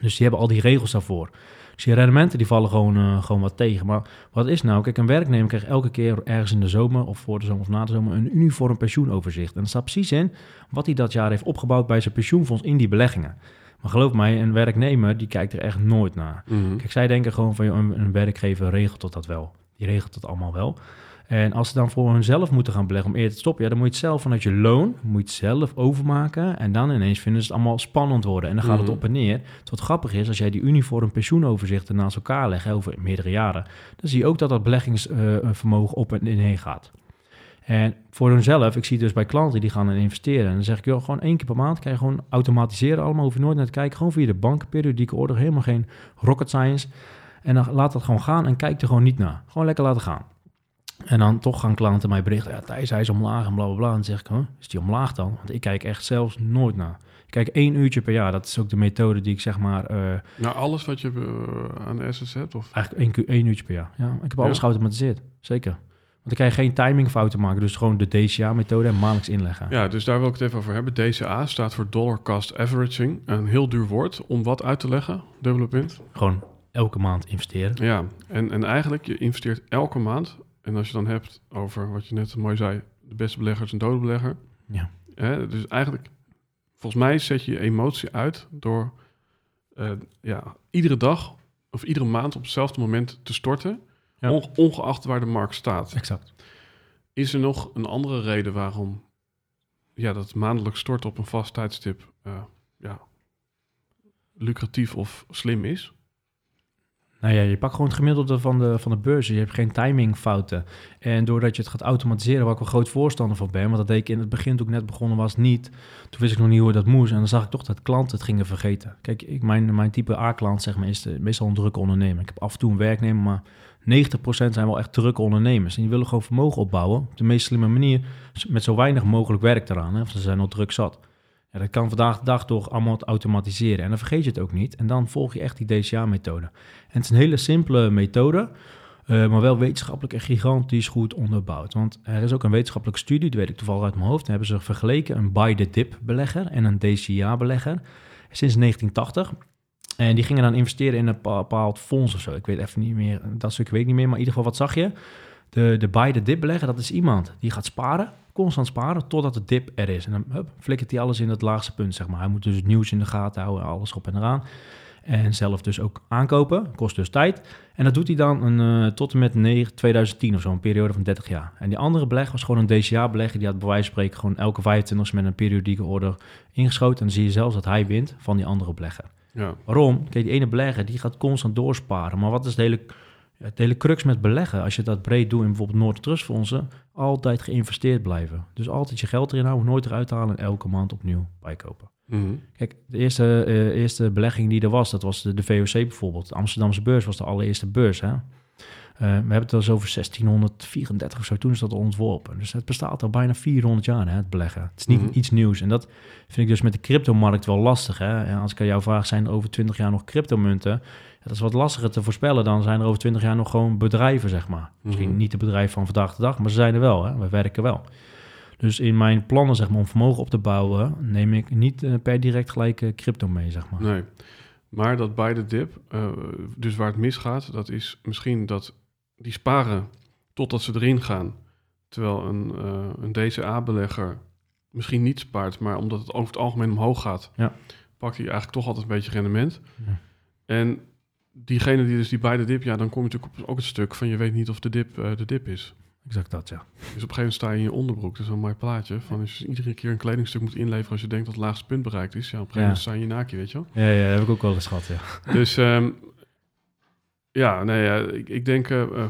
Dus die hebben al die regels daarvoor. Dus die rendementen die vallen gewoon, eh, gewoon wat tegen. Maar wat is nou? Kijk, een werknemer krijgt elke keer ergens in de zomer of voor de zomer of na de zomer een uniform pensioenoverzicht. En er staat precies in wat hij dat jaar heeft opgebouwd bij zijn pensioenfonds in die beleggingen. Maar geloof mij, een werknemer die kijkt er echt nooit naar. Mhm. Kijk, zij denken gewoon van joh, een, een werkgever regelt dat wel. Die regelt het allemaal wel. En als ze dan voor hunzelf moeten gaan beleggen om eerder te stoppen, ja, dan moet je het zelf vanuit je loon, moet je het zelf overmaken. En dan ineens vinden ze het allemaal spannend worden. En dan gaat het Mhm. op en neer. Wat grappig is, als jij die uniform pensioenoverzichten naast elkaar legt over meerdere jaren, dan zie je ook dat dat beleggingsvermogen op en neer gaat. En voor hunzelf, ik zie dus bij klanten die gaan investeren. En dan zeg ik, joh, gewoon één keer per maand kan je gewoon automatiseren. Allemaal hoef je nooit naar te kijken. Gewoon via de bank, periodieke order. Helemaal geen rocket science. En dan laat dat gewoon gaan en kijk er gewoon niet naar. Gewoon lekker laten gaan. En dan toch gaan klanten mij berichten. Ja, Thijs, hij is omlaag en bla bla bla. En dan zeg ik, huh, is die omlaag dan? Want ik kijk echt zelfs nooit naar. Ik kijk één uurtje per jaar. Dat is ook de methode die ik zeg maar... eh, Nou, alles wat je eh, aan de SS hebt? Of? Eigenlijk één, één uurtje per jaar. Ja, ik heb alles Ja. geautomatiseerd. Zeker. Want dan kan je geen timingfouten maken. Dus gewoon de DCA-methode en maandelijks inleggen. Ja, dus daar wil ik het even over hebben. DCA staat voor Dollar Cost Averaging. Een heel duur woord om wat uit te leggen, dubbele punt. Gewoon elke maand investeren. Ja, en, en eigenlijk, je investeert elke maand. En als je dan hebt over wat je net mooi zei, de beste belegger is een dode belegger. Ja. Hè, dus eigenlijk, volgens mij zet je je emotie uit door eh, ja, iedere dag of iedere maand op hetzelfde moment te storten. Ja. onge- ongeacht waar de markt staat. Exact. Is er nog een andere reden waarom ja, dat maandelijk storten op een vast tijdstip eh, ja, lucratief of slim is? Nou ja, je pakt gewoon het gemiddelde van de, van de beurs. Je hebt geen timingfouten. En doordat je het gaat automatiseren, waar ik een groot voorstander van ben, want dat deed ik in het begin toen ik net begonnen was niet. Toen wist ik nog niet hoe dat moest. En dan zag ik toch dat klanten het gingen vergeten. Kijk, ik, mijn, mijn type A-klant zeg maar, is de, meestal een drukke ondernemer. Ik heb af en toe een werknemer, maar 90% zijn wel echt drukke ondernemers. En die willen gewoon vermogen opbouwen op de meest slimme manier, met zo weinig mogelijk werk eraan. Hè? Want ze zijn al druk zat. Dat kan vandaag de dag toch allemaal automatiseren. En dan vergeet je het ook niet. En dan volg je echt die DCA-methode. En het is een hele simpele methode, eh, maar wel wetenschappelijk en gigantisch goed onderbouwd. Want er is ook een wetenschappelijke studie, die weet ik toevallig uit mijn hoofd. Daar hebben ze vergeleken een buy-the-dip belegger en een DCA-belegger sinds 1980. En die gingen dan investeren in een bepa- bepaald fonds of zo. Ik weet even niet meer, dat stuk weet ik niet meer. Maar in ieder geval, wat zag je? De, de buy-the-dip belegger, dat is iemand die gaat sparen, constant sparen, totdat de dip er is. En dan hup, flikkert hij alles in het laagste punt, zeg maar. Hij moet dus het nieuws in de gaten houden, alles op en eraan. En zelf dus ook aankopen, kost dus tijd. En dat doet hij dan een, eh, tot en met 9 2010 of zo, een periode van 30 jaar. En die andere belegger was gewoon een DCA-belegger. Die had bij wijze van spreken gewoon elke 25 met een periodieke order ingeschoten. En dan zie je zelfs dat hij wint van die andere belegger. Ja, Waarom? Kijk, die ene belegger die gaat constant doorsparen. Maar wat is de hele, het hele crux met beleggen? Als je dat breed doet in bijvoorbeeld Noord Trustfondsen, altijd geïnvesteerd blijven. Dus altijd je geld erin houden, nooit eruit halen en elke maand opnieuw bijkopen. Mhm. Kijk, de eerste, eh, eerste belegging die er was, dat was de, de VOC bijvoorbeeld. De Amsterdamse beurs was de allereerste beurs. Hè? Eh, we hebben het dus over 1634 of zo, toen is dat ontworpen. Dus het bestaat al bijna 400 jaar, hè, het beleggen. Het is niet Mhm. iets nieuws. En dat vind ik dus met de cryptomarkt wel lastig. Hè? En als ik aan jou vraag, zijn er over 20 jaar nog cryptomunten? Dat is wat lastiger te voorspellen. Dan zijn er over 20 jaar nog gewoon bedrijven, zeg maar. Misschien Mhm. niet de bedrijven van vandaag de dag, maar ze zijn er wel. Hè? We werken wel. Dus in mijn plannen zeg maar, om vermogen op te bouwen, neem ik niet eh, per direct gelijk crypto mee, zeg maar. Nee. Maar dat bij de dip, eh, dus waar het misgaat, dat is misschien dat die sparen totdat ze erin gaan. Terwijl een, eh, een DCA-belegger misschien niet spaart, maar omdat het over het algemeen omhoog gaat, Ja. pakt hij eigenlijk toch altijd een beetje rendement. Ja. En diegene die dus die bij de dip, ja, dan kom je natuurlijk op ook het stuk van je weet niet of de dip eh, de dip is. Exact dat, ja. Dus op een gegeven moment sta je in je onderbroek. Dat is een mooi plaatje. Van als je iedere keer een kledingstuk moet inleveren als je denkt dat het laagste punt bereikt is. Ja, op een gegeven moment sta je in je naakje, weet je wel. Ja, ja, dat heb ik ook wel eens gehad, ja. Dus ehm, Ja, nee, ja, ik, ik denk eh,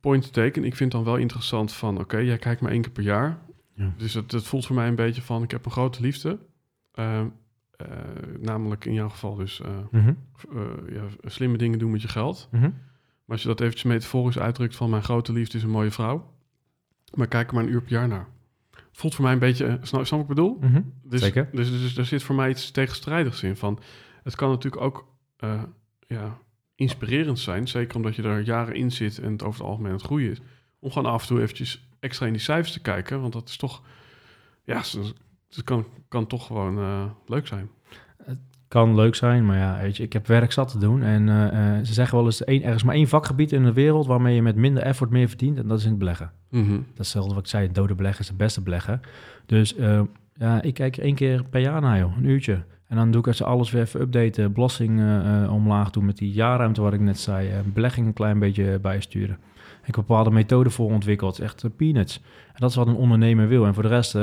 point taken. Ik vind dan wel interessant van, oké, jij kijkt maar één keer per jaar. Ja. Dus het, het voelt voor mij een beetje van, ik heb een grote liefde. Ehm, eh, namelijk in jouw geval dus eh, Mhm. eh, ja, slimme dingen doen met je geld. Mhm. Maar als je dat eventjes metaforisch uitdrukt van, mijn grote liefde is een mooie vrouw. Maar kijk er maar een uur per jaar naar. Voelt voor mij een beetje, eh, snap, snap wat ik bedoel? Mhm. Dus, Zeker. Dus, dus er zit voor mij iets tegenstrijdigs in. Van, het kan natuurlijk ook eh, ja, inspirerend zijn, zeker omdat je er jaren in zit en het over het algemeen het groeien is, om gewoon af en toe eventjes extra in die cijfers te kijken, want dat is toch, ja, het het kan, kan toch gewoon eh, leuk zijn. Kan leuk zijn, maar ja, weet je, ik heb werk zat te doen. En eh, eh, ze zeggen wel eens, één, er is maar één vakgebied in de wereld waarmee je met minder effort meer verdient. En dat is in het beleggen. Mhm. Dat is hetzelfde wat ik zei, het dode beleggen is het beste beleggen. Dus ja, ik kijk er één keer per jaar naar, joh, een uurtje. En dan doe ik als alles weer even updaten, belasting omlaag doen met die jaarruimte wat ik net zei. belegging een klein beetje bijsturen. Ik heb bepaalde methode voor ontwikkeld, echt peanuts. En dat is wat een ondernemer wil. En voor de rest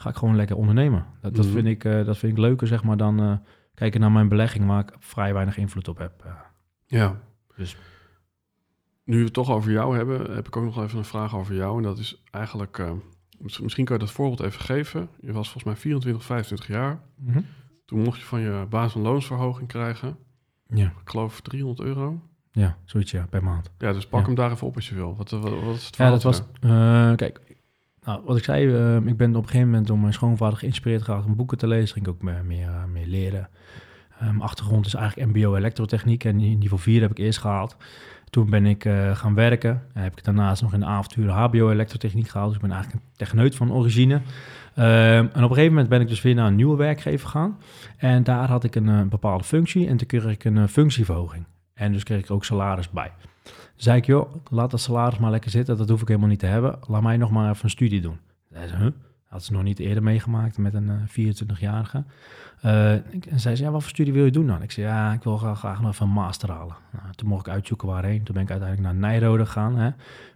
ga ik gewoon lekker ondernemen. Dat, dat, Mhm. vind, ik, eh, dat vind ik leuker, zeg maar, dan eh, kijken naar mijn belegging waar ik vrij weinig invloed op heb. eh. Ja. Dus- Nu we het toch over jou hebben, heb ik ook nog even een vraag over jou. En dat is eigenlijk, mis- misschien kan je dat voorbeeld even geven. Je was volgens mij 24, 25 jaar. Mhm. Toen mocht je van je baas een loonsverhoging krijgen. Ja, Ik geloof 300 euro. ja, zoiets ja, per maand. Ja, dus pak Ja. hem daar even op als je wil. Wat, wat, wat is het Ja, dat was. kijk, nou, wat ik zei, eh, ik ben op een gegeven moment door mijn schoonvader geïnspireerd geraakt om boeken te lezen. Ging ik ook meer, meer, eh, meer leren. Mijn achtergrond is eigenlijk MBO elektrotechniek en niveau 4 heb ik eerst gehaald. Toen ben ik eh, gaan werken. En heb ik daarnaast nog in de avonturen HBO elektrotechniek gehaald. Dus ik ben eigenlijk een techneut van origine. Ehm, en op een gegeven moment ben ik dus weer naar een nieuwe werkgever gegaan. En daar had ik een eh, bepaalde functie en toen kreeg ik een functieverhoging. En dus kreeg ik ook salaris bij. Zei ik, joh, laat dat salaris maar lekker zitten. Dat hoef ik helemaal niet te hebben. Laat mij nog maar even een studie doen. Zei ze, huh? Had ze nog niet eerder meegemaakt met een eh, 24-jarige. Eh, ik- en zei ze, ja, wat voor studie wil je doen dan? Ik zei, ja, ik wil graag, graag nog even een master halen. Nou, toen mocht ik uitzoeken waarheen. Toen ben ik uiteindelijk naar Nijrode gegaan, hè,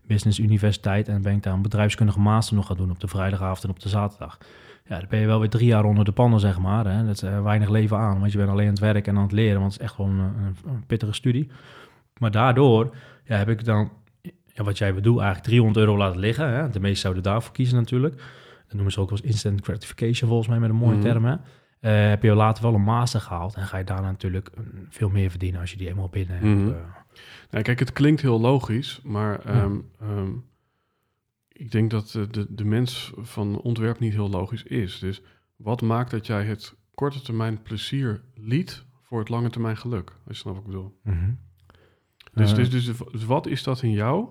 Business Universiteit. En ben ik daar een bedrijfskundige master nog gaan doen op de vrijdagavond en op de zaterdag. Ja, dan ben je wel weer drie jaar onder de pannen, zeg maar. Hè. Dat is eh, weinig leven aan, want je bent alleen aan het werk en aan het leren. Want het is echt gewoon een, een pittige studie. Maar daardoor ja, heb ik dan, ja, wat jij bedoelt, eigenlijk 300 euro laten liggen. Hè. De meesten zouden daarvoor kiezen natuurlijk. Dat noemen ze ook wel eens instant gratification volgens mij met een mooie Mhm. term. Hè. Eh, heb je later wel een master gehaald en ga je daarna natuurlijk mm, veel meer verdienen als je die eenmaal binnen hebt. Mhm. eh. Nee, kijk, het klinkt heel logisch, maar ehm, ehm, ik denk dat de, de mens van ontwerp niet heel logisch is. Dus wat maakt dat jij het korte termijn plezier liet voor het lange termijn geluk? Als je snapt wat ik bedoel. Mhm. Dus, Eh, dus, dus, dus wat is dat in jou?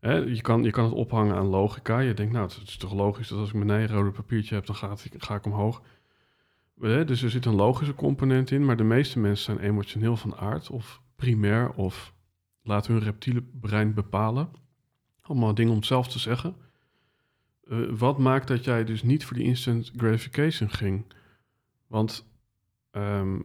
Hè, je, kan, je kan het ophangen aan logica. Je denkt, nou, het is toch logisch dat als ik mijn nijrode papiertje heb, dan gaat, ga ik omhoog. Hè, dus er zit een logische component in, maar de meeste mensen zijn emotioneel van aard of primair of laten hun reptiele brein bepalen. Allemaal dingen om het zelf te zeggen. Eh, wat maakt dat jij dus niet voor die instant gratification ging? Want ehm,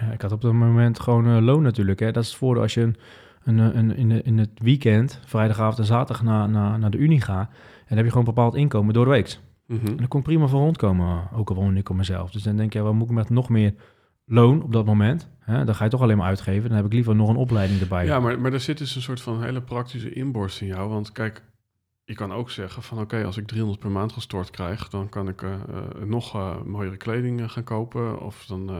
Ja, ik had op dat moment gewoon eh, loon natuurlijk. Hè. Dat is het voordeel als je een, een, eh, een, in, de- in het weekend, vrijdagavond en zaterdag naar, naar, naar de Unie gaat. En dan heb je gewoon een bepaald inkomen door de week. mhm. En dan kon ik prima van rondkomen, ook al woonde ik op mezelf. Dus dan denk je, wat moet ik met nog meer loon op dat moment? Hè? Dan ga je toch alleen maar uitgeven. Dan heb ik liever nog een opleiding erbij. Ja, maar, maar er zit dus een soort van hele praktische inborst in jou. Want kijk, je kan ook zeggen van oké, als ik 300 per maand gestort krijg, dan kan ik eh, nog mooiere kleding gaan kopen. Of dan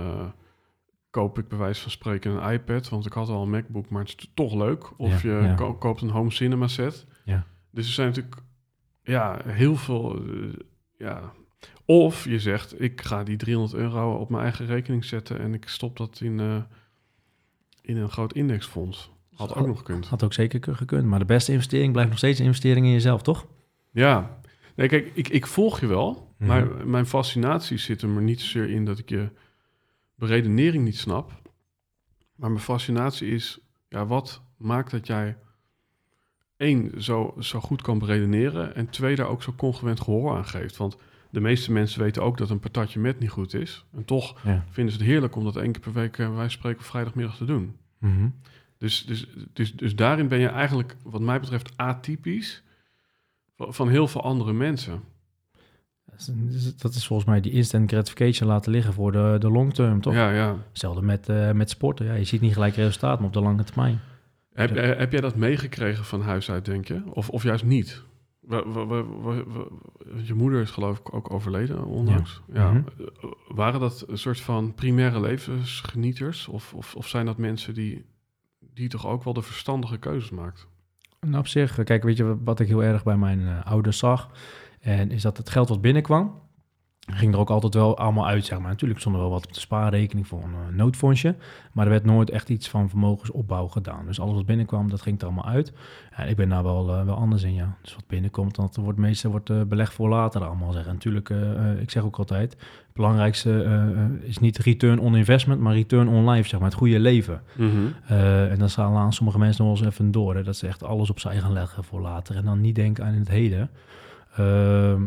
koop ik bij wijze van spreken een iPad, want ik had al een MacBook, maar het is toch leuk. Of Ja, je ja. ko- koopt een home cinema set. Ja. Dus er zijn natuurlijk ja, heel veel... eh, ja. Of je zegt, ik ga die 300 euro op mijn eigen rekening zetten en ik stop dat in, eh, in een groot indexfonds. Had ook nog gekund. Had ook zeker gekund. Maar de beste investering blijft nog steeds een investering in jezelf, toch? Ja, nee, kijk, ik, ik volg je wel, Mhm. maar mijn fascinatie zit er maar niet zozeer in dat ik je beredenering niet snap. Maar mijn fascinatie is, ja, wat maakt dat jij één, zo, zo goed kan beredeneren en twee, daar ook zo congruent gehoor aan geeft. Want de meeste mensen weten ook dat een patatje met niet goed is. En toch Ja. vinden ze het heerlijk om dat één keer per week, eh, wij spreken, vrijdagmiddag te doen. Mhm. Dus, dus, dus, dus daarin ben je eigenlijk, wat mij betreft, atypisch van heel veel andere mensen. Dat is- volgens mij die instant gratification laten liggen voor de, de long term, toch? Ja, ja. Hetzelfde met, eh, met sporten. Ja, je ziet niet gelijk resultaat, maar op de lange termijn. Heb, eh, heb jij dat meegekregen van huis uit, denk je? Of, of juist niet? Wa- wa- wa- je moeder is geloof ik ook overleden onlangs. Ja. Mhm. Waren dat een soort van primaire levensgenieters? Of, of, of zijn dat mensen die, die toch ook wel de verstandige keuzes maakt? Nou, op zich, eh, kijk, weet je wat ik heel erg bij mijn ouders zag? En is dat het geld wat binnenkwam, ging er ook altijd wel allemaal uit, zeg maar. Natuurlijk stond er wel wat op de spaarrekening voor een eh, noodfondsje, maar er werd nooit echt iets van vermogensopbouw gedaan. Dus alles wat binnenkwam, dat ging er allemaal uit. En ik ben daar wel, eh, wel anders in, ja. Dus wat binnenkomt, dat wordt meestal wordt eh, belegd voor later allemaal, zeggen. Natuurlijk, ik zeg ook altijd, het belangrijkste is niet return on investment, maar return on life, zeg maar, het goede leven. Eh, en dan slaan sommige mensen nog wel eens even door. Hè, dat ze echt alles opzij gaan leggen voor later. En dan niet denken aan het heden. Ehm,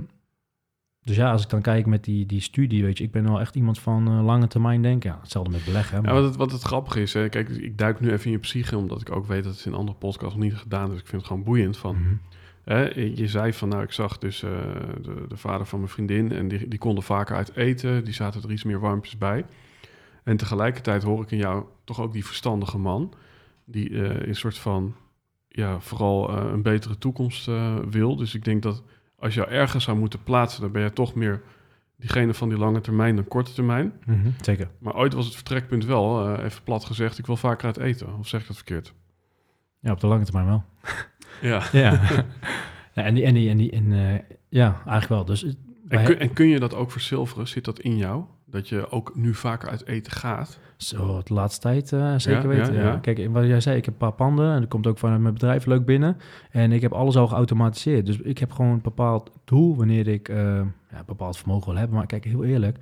dus ja, als ik dan kijk met die, die studie, weet je, ik ben wel echt iemand van eh, lange termijn denken. Ja, hetzelfde met beleggen. hè, Ja, maar- wat, het, wat het grappige is, hè, kijk, ik duik nu even in je psyche, omdat ik ook weet dat het in andere podcasts nog niet gedaan is. Dus ik vind het gewoon boeiend van, Mhm. Hè, je zei van, nou, ik zag dus eh, de, de vader van mijn vriendin en die, die konden vaker uit eten. Die zaten er iets meer warmpjes bij. En tegelijkertijd hoor ik in jou toch ook die verstandige man, die eh, een soort van, ja, vooral eh, een betere toekomst eh, wil. Dus ik denk dat als je ergens zou moeten plaatsen, dan ben je toch meer diegene van die lange termijn dan korte termijn. Mhm, Zeker. Maar ooit was het vertrekpunt wel, eh, even plat gezegd, ik wil vaker uit eten. Of zeg ik dat verkeerd? Ja, op de lange termijn wel. Ja. Ja. ja en die, en die, en die, en, eh, ja, eigenlijk wel. Dus En kun, en kun je dat ook verzilveren? Zit dat in jou? Dat je ook nu vaker uit eten gaat? Zo, de laatste tijd eh, zeker Ja, weten. ja. Kijk, wat jij zei, ik heb een paar panden en dat komt ook vanuit mijn bedrijf leuk binnen. En ik heb alles al geautomatiseerd. Dus ik heb gewoon een bepaald doel wanneer ik eh, bepaald vermogen wil hebben. Maar kijk, heel eerlijk,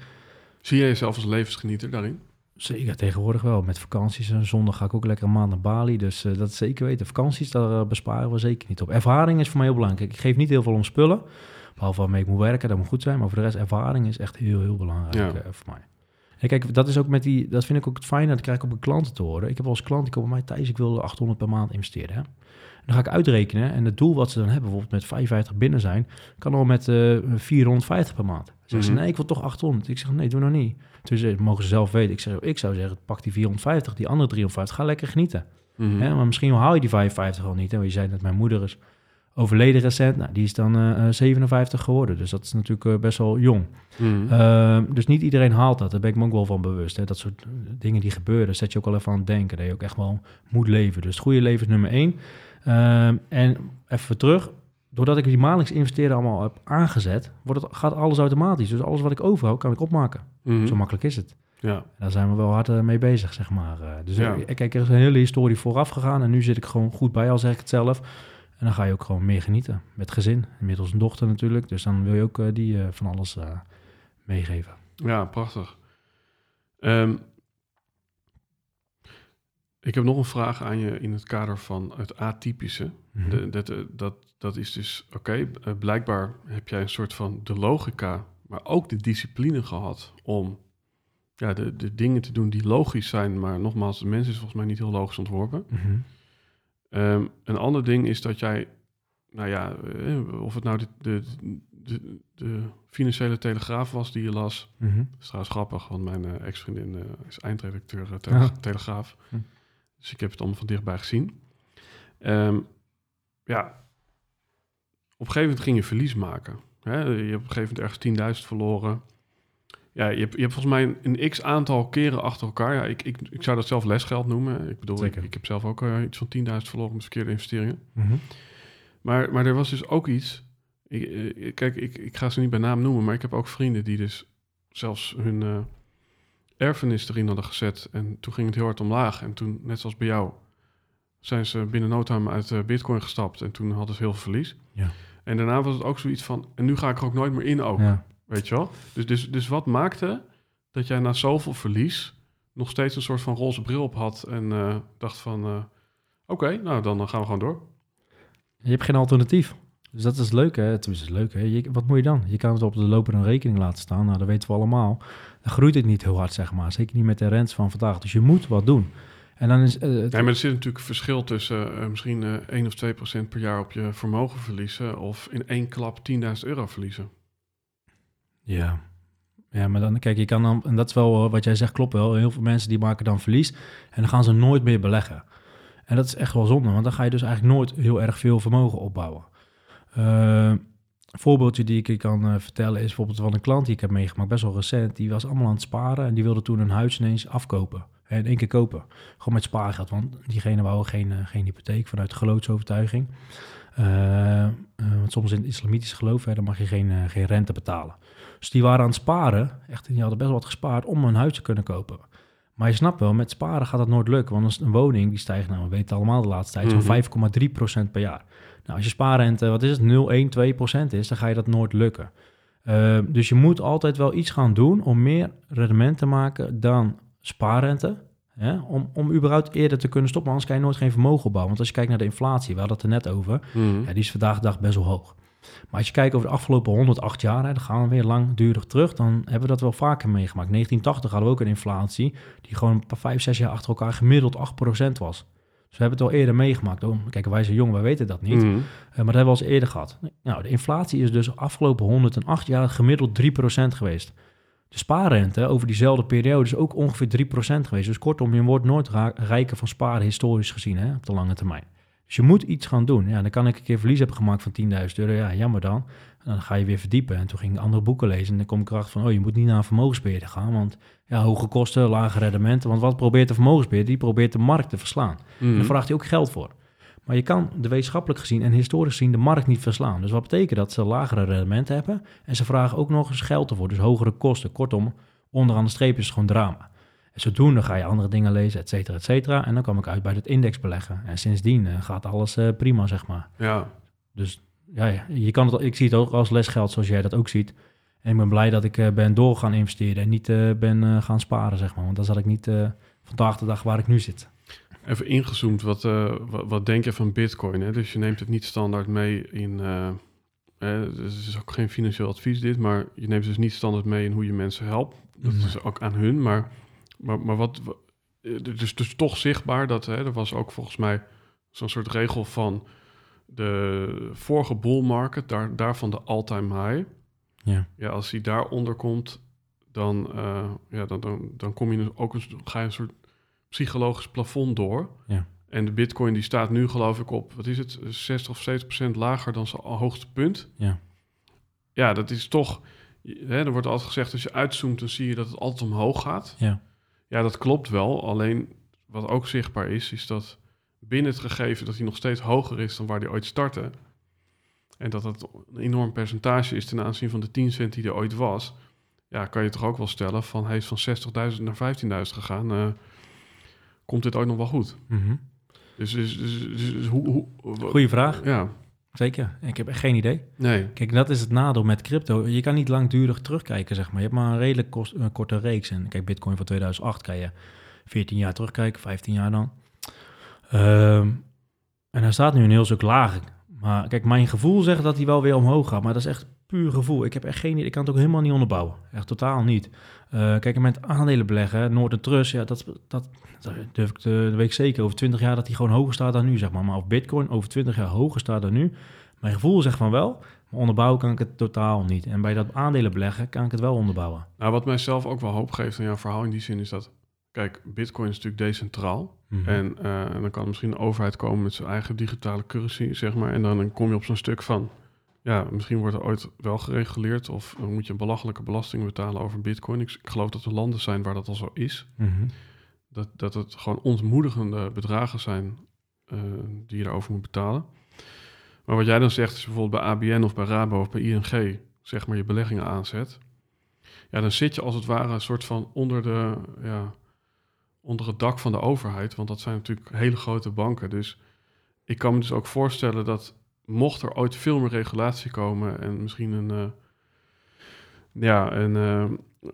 Zie jij jezelf als levensgenieter daarin? zeker tegenwoordig wel. Met vakanties en zondag ga ik ook lekker een maand naar Bali. Dus eh, dat zeker weten. Vakanties, daar besparen we zeker niet op. Ervaring is voor mij heel belangrijk. Ik geef niet heel veel om spullen. Behalve waarmee ik moet werken, dat moet goed zijn. Maar voor de rest, ervaring is echt heel, heel belangrijk Ja. eh, voor mij. En kijk, dat is ook met die, dat vind ik ook het fijne, dat krijg ik ook bij klanten te horen. Ik heb wel eens klanten die komen bij mij, Thijs, ik wil 800 per maand investeren. Hè? Dan ga ik uitrekenen en het doel wat ze dan hebben, bijvoorbeeld met 55 binnen zijn, kan al met eh 450 per maand. Zeggen ze, Mhm. nee, ik wil toch 800. Ik zeg, nee, doe nou niet. Dus eh, mogen ze zelf weten. Ik, zeg, ik zou zeggen, pak die 450, die andere 350, ga lekker genieten. Mhm. Hè? Maar misschien haal je die 55 al niet. Hè? Want je zei dat mijn moeder is overleden recent. Nou, die is dan eh, eh, 57 geworden. Dus dat is natuurlijk eh, best wel jong. Mhm. Ehm, dus niet iedereen haalt dat. Daar ben ik me ook wel van bewust. Hè. Dat soort eh, dingen die gebeuren, zet je ook al even aan het denken. Dat je ook echt wel moet leven. Dus het goede leven is nummer één. Ehm, en even terug. Doordat ik die maandelijks investeren allemaal heb aangezet, wordt het, gaat alles automatisch. Dus alles wat ik overhoud, kan ik opmaken. Mhm. Zo makkelijk is het. Ja. Daar zijn we wel hard eh, mee bezig, zeg maar. Eh, dus Ja. eh, kijk, er is een hele historie vooraf gegaan. En nu zit ik gewoon goed bij, al zeg ik het zelf. En dan ga je ook gewoon meer genieten. Met gezin. Inmiddels een dochter natuurlijk. Dus dan wil je ook eh, die eh, van alles eh, meegeven. ja, prachtig. Ehm, ik heb nog een vraag aan je in het kader van het atypische. Mhm. De, dat, dat, dat is dus, oké, blijkbaar heb jij een soort van de logica, maar ook de discipline gehad om ja, de, de dingen te doen die logisch zijn. Maar nogmaals, de mens is volgens mij niet heel logisch ontworpen. Mhm. Ehm, een ander ding is dat jij, nou ja, eh, of het nou de, de, de, de financiële telegraaf was die je las. Mhm. Dat is trouwens grappig, want mijn eh, ex-vriendin eh, is eindredacteur eh, Tele- Ah. Telegraaf. Hm. Dus ik heb het allemaal van dichtbij gezien. Ehm, ja, op een gegeven moment ging je verlies maken. Hè? Je hebt op een gegeven moment ergens 10.000 verloren. Ja, je hebt, je hebt volgens mij een x aantal keren achter elkaar. Ja, ik, ik, ik zou dat zelf lesgeld noemen. Ik bedoel, ik, ik heb zelf ook eh, iets van 10.000 verloren met verkeerde investeringen. Mhm. Maar, maar er was dus ook iets. Ik, eh, kijk, ik, ik ga ze niet bij naam noemen, maar ik heb ook vrienden die dus zelfs hun eh, erfenis erin hadden gezet. En toen ging het heel hard omlaag. En toen, net zoals bij jou, zijn ze binnen no time uit Bitcoin gestapt. En toen hadden ze heel veel verlies. Ja. En daarna was het ook zoiets van. En nu ga ik er ook nooit meer in ook. Ja. Weet je wel? Dus, dus, dus wat maakte dat jij na zoveel verlies nog steeds een soort van roze bril op had. En eh, dacht van. eh, Oké, nou dan eh, gaan we gewoon door. Je hebt geen alternatief. Dus dat is leuk, hè? Het is leuk, hè? Je, wat moet je dan? Je kan het op de lopende rekening laten staan. Nou, dat weten we allemaal. Dan groeit het niet heel hard, zeg maar. Zeker niet met de rentes van vandaag. Dus je moet wat doen. En dan is... eh, het- Ja, maar er zit natuurlijk een verschil tussen eh, misschien eh 1 of 2 procent per jaar op je vermogen verliezen of in één klap 10.000 euro verliezen. Ja. Ja, maar dan, kijk, je kan dan, en dat is wel eh, wat jij zegt, klopt wel. Heel veel mensen die maken dan verlies en dan gaan ze nooit meer beleggen. En dat is echt wel zonde, want dan ga je dus eigenlijk nooit heel erg veel vermogen opbouwen. Uh, een voorbeeldje die ik je kan uh, vertellen is bijvoorbeeld van een klant die ik heb meegemaakt, best wel recent. Die was allemaal aan het sparen en die wilde toen een huis ineens afkopen. En in één keer kopen. Gewoon met spaargeld, want diegene wou geen, geen hypotheek vanuit geloofsovertuiging. Uh, want soms in het islamitische geloof, hè, dan mag je geen, geen rente betalen. Dus die waren aan het sparen, echt, die hadden best wel wat gespaard om een huis te kunnen kopen. Maar je snapt wel, met sparen gaat dat nooit lukken. Want een woning, die stijgt, nou, we weten het allemaal de laatste tijd, zo'n 5,3% per jaar. Nou, als je spaarrente, wat is het, 0, 1, 2 procent is, dan ga je dat nooit lukken. Uh, dus je moet altijd wel iets gaan doen om meer rendement te maken dan spaarrente. Hè? Om, om überhaupt eerder te kunnen stoppen, anders kan je nooit geen vermogen opbouwen. Want als je kijkt naar de inflatie, we hadden het er net over, mm. ja, die is vandaag de dag best wel hoog. Maar als je kijkt over de afgelopen 108 jaar, hè, dan gaan we weer langdurig terug, dan hebben we dat wel vaker meegemaakt. 1980 hadden we ook een inflatie die gewoon een paar 5, 6 jaar achter elkaar gemiddeld 8% was. Dus we hebben het al eerder meegemaakt. Oh, kijk, wij zijn jong, wij weten dat niet. Mm. Uh, maar dat hebben we al eens eerder gehad. Nou, de inflatie is dus afgelopen 108 jaar gemiddeld 3% geweest. De spaarrente over diezelfde periode is ook ongeveer 3% geweest. Dus kortom, je wordt nooit rijker van sparen historisch gezien hè, op de lange termijn. Dus je moet iets gaan doen. Ja, dan kan ik een keer verlies hebben gemaakt van 10.000 euro. Ja, jammer dan. En dan ga je weer verdiepen. En toen ging ik andere boeken lezen. En dan kom ik erachter van, oh, je moet niet naar een vermogensbeheerder gaan. Want ja, hoge kosten, lage rendementen. Want wat probeert de vermogensbeheerder? Die probeert de markt te verslaan. Mm. En daar vraagt hij ook geld voor. Maar je kan de wetenschappelijk gezien en historisch gezien de markt niet verslaan. Dus wat betekent dat? Ze lagere rendementen hebben. En ze vragen ook nog eens geld ervoor. Dus hogere kosten. Kortom, onderaan de streep is het gewoon drama. En zodoende ga je andere dingen lezen, et cetera, et cetera. En dan kom ik uit bij het indexbeleggen. En sindsdien uh, gaat alles uh, prima, zeg maar. Ja. Dus ja, je kan het, ik zie het ook als lesgeld zoals jij dat ook ziet. En ik ben blij dat ik uh, ben door gaan investeren en niet ben gaan sparen, zeg maar. Want dan zat ik niet vandaag de dag waar ik nu zit. Even ingezoomd, wat, wat, wat, denk je van bitcoin? Hè? Dus je neemt het niet standaard mee in... dus het is ook geen financieel advies dit, maar je neemt dus niet standaard mee in hoe je mensen helpt. Dat is ook aan hun, maar maar, maar wat, dus, dus toch zichtbaar dat hè, er was ook volgens mij zo'n soort regel van de vorige bull market, daar, daarvan de all-time high. Ja. ja, als die daaronder komt, dan, uh, ja, dan, dan, dan kom je dus ook een, ga je een soort psychologisch plafond door. Ja. En de bitcoin die staat nu geloof ik op, wat is het, 60 of 70 procent lager dan zijn hoogste punt. Ja. Ja, dat is toch, hè, er wordt altijd gezegd, als je uitzoomt, dan zie je dat het altijd omhoog gaat. Ja. Ja, dat klopt wel. Alleen wat ook zichtbaar is, is dat binnen het gegeven dat hij nog steeds hoger is dan waar hij ooit startte. En dat dat een enorm percentage is ten aanzien van de 10 cent die er ooit was. Ja, kan je toch ook wel stellen van hij is van 60.000 naar 15.000 gegaan. Uh, komt dit ooit nog wel goed? Mm -hmm. Dus, dus, dus, dus, hoe, hoe, Goeie vraag. Ja. Zeker. Ik heb echt geen idee. Nee. Kijk, dat is het nadeel met crypto. Je kan niet langdurig terugkijken, zeg maar. Je hebt maar een redelijk kost, een korte reeks. En kijk, Bitcoin van 2008 kan je 14 jaar terugkijken, 15 jaar dan. Um, en hij staat nu een heel stuk lager. Maar kijk, mijn gevoel zegt dat hij wel weer omhoog gaat. Maar dat is echt puur gevoel. Ik heb echt geen idee. Ik kan het ook helemaal niet onderbouwen. Echt totaal niet. Uh, kijk, met aandelen beleggen, Noord Trust, ja, dat, dat, dat durf ik de, week zeker. Over 20 jaar dat hij gewoon hoger staat dan nu, zeg maar. Maar of Bitcoin over 20 jaar hoger staat dan nu. Mijn gevoel zegt van wel, maar onderbouwen kan ik het totaal niet. En bij dat aandelen beleggen kan ik het wel onderbouwen. Nou, wat mijzelf ook wel hoop geeft in jouw verhaal in die zin is dat... Kijk, Bitcoin is natuurlijk decentraal. Mm -hmm. en, uh, en dan kan misschien een overheid komen met zijn eigen digitale currency, zeg maar. En dan, dan kom je op zo'n stuk van ja, misschien wordt er ooit wel gereguleerd of moet je een belachelijke belasting betalen over bitcoin. Ik, ik geloof dat er landen zijn waar dat al zo is. Mm -hmm. dat, dat het gewoon ontmoedigende bedragen zijn uh, die je daarover moet betalen. Maar wat jij dan zegt, is bijvoorbeeld bij ABN of bij Rabo of bij ING, zeg maar je beleggingen aanzet. Ja, dan zit je als het ware een soort van onder, de, ja, onder het dak van de overheid. Want dat zijn natuurlijk hele grote banken. Dus ik kan me dus ook voorstellen dat mocht er ooit veel meer regulatie komen en misschien een, uh, ja, een, uh,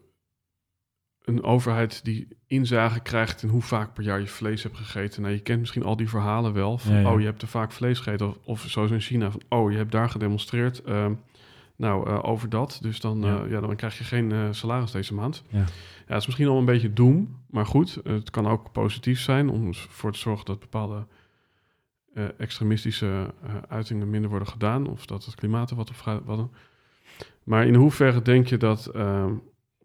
een overheid die inzage krijgt in hoe vaak per jaar je vlees hebt gegeten. Nou, je kent misschien al die verhalen wel van, ja, ja. oh, je hebt te vaak vlees gegeten. Of, of zoals in China, van, oh, je hebt daar gedemonstreerd. Uh, nou, over dat. Dus dan, ja. ja dan krijg je geen salaris deze maand. Ja. ja, het is misschien al een beetje doem, maar goed. Het kan ook positief zijn om ervoor te zorgen dat bepaalde uh, extremistische uh, uitingen minder worden gedaan of dat het klimaat er wat op gaat. Maar in hoeverre denk je dat, uh,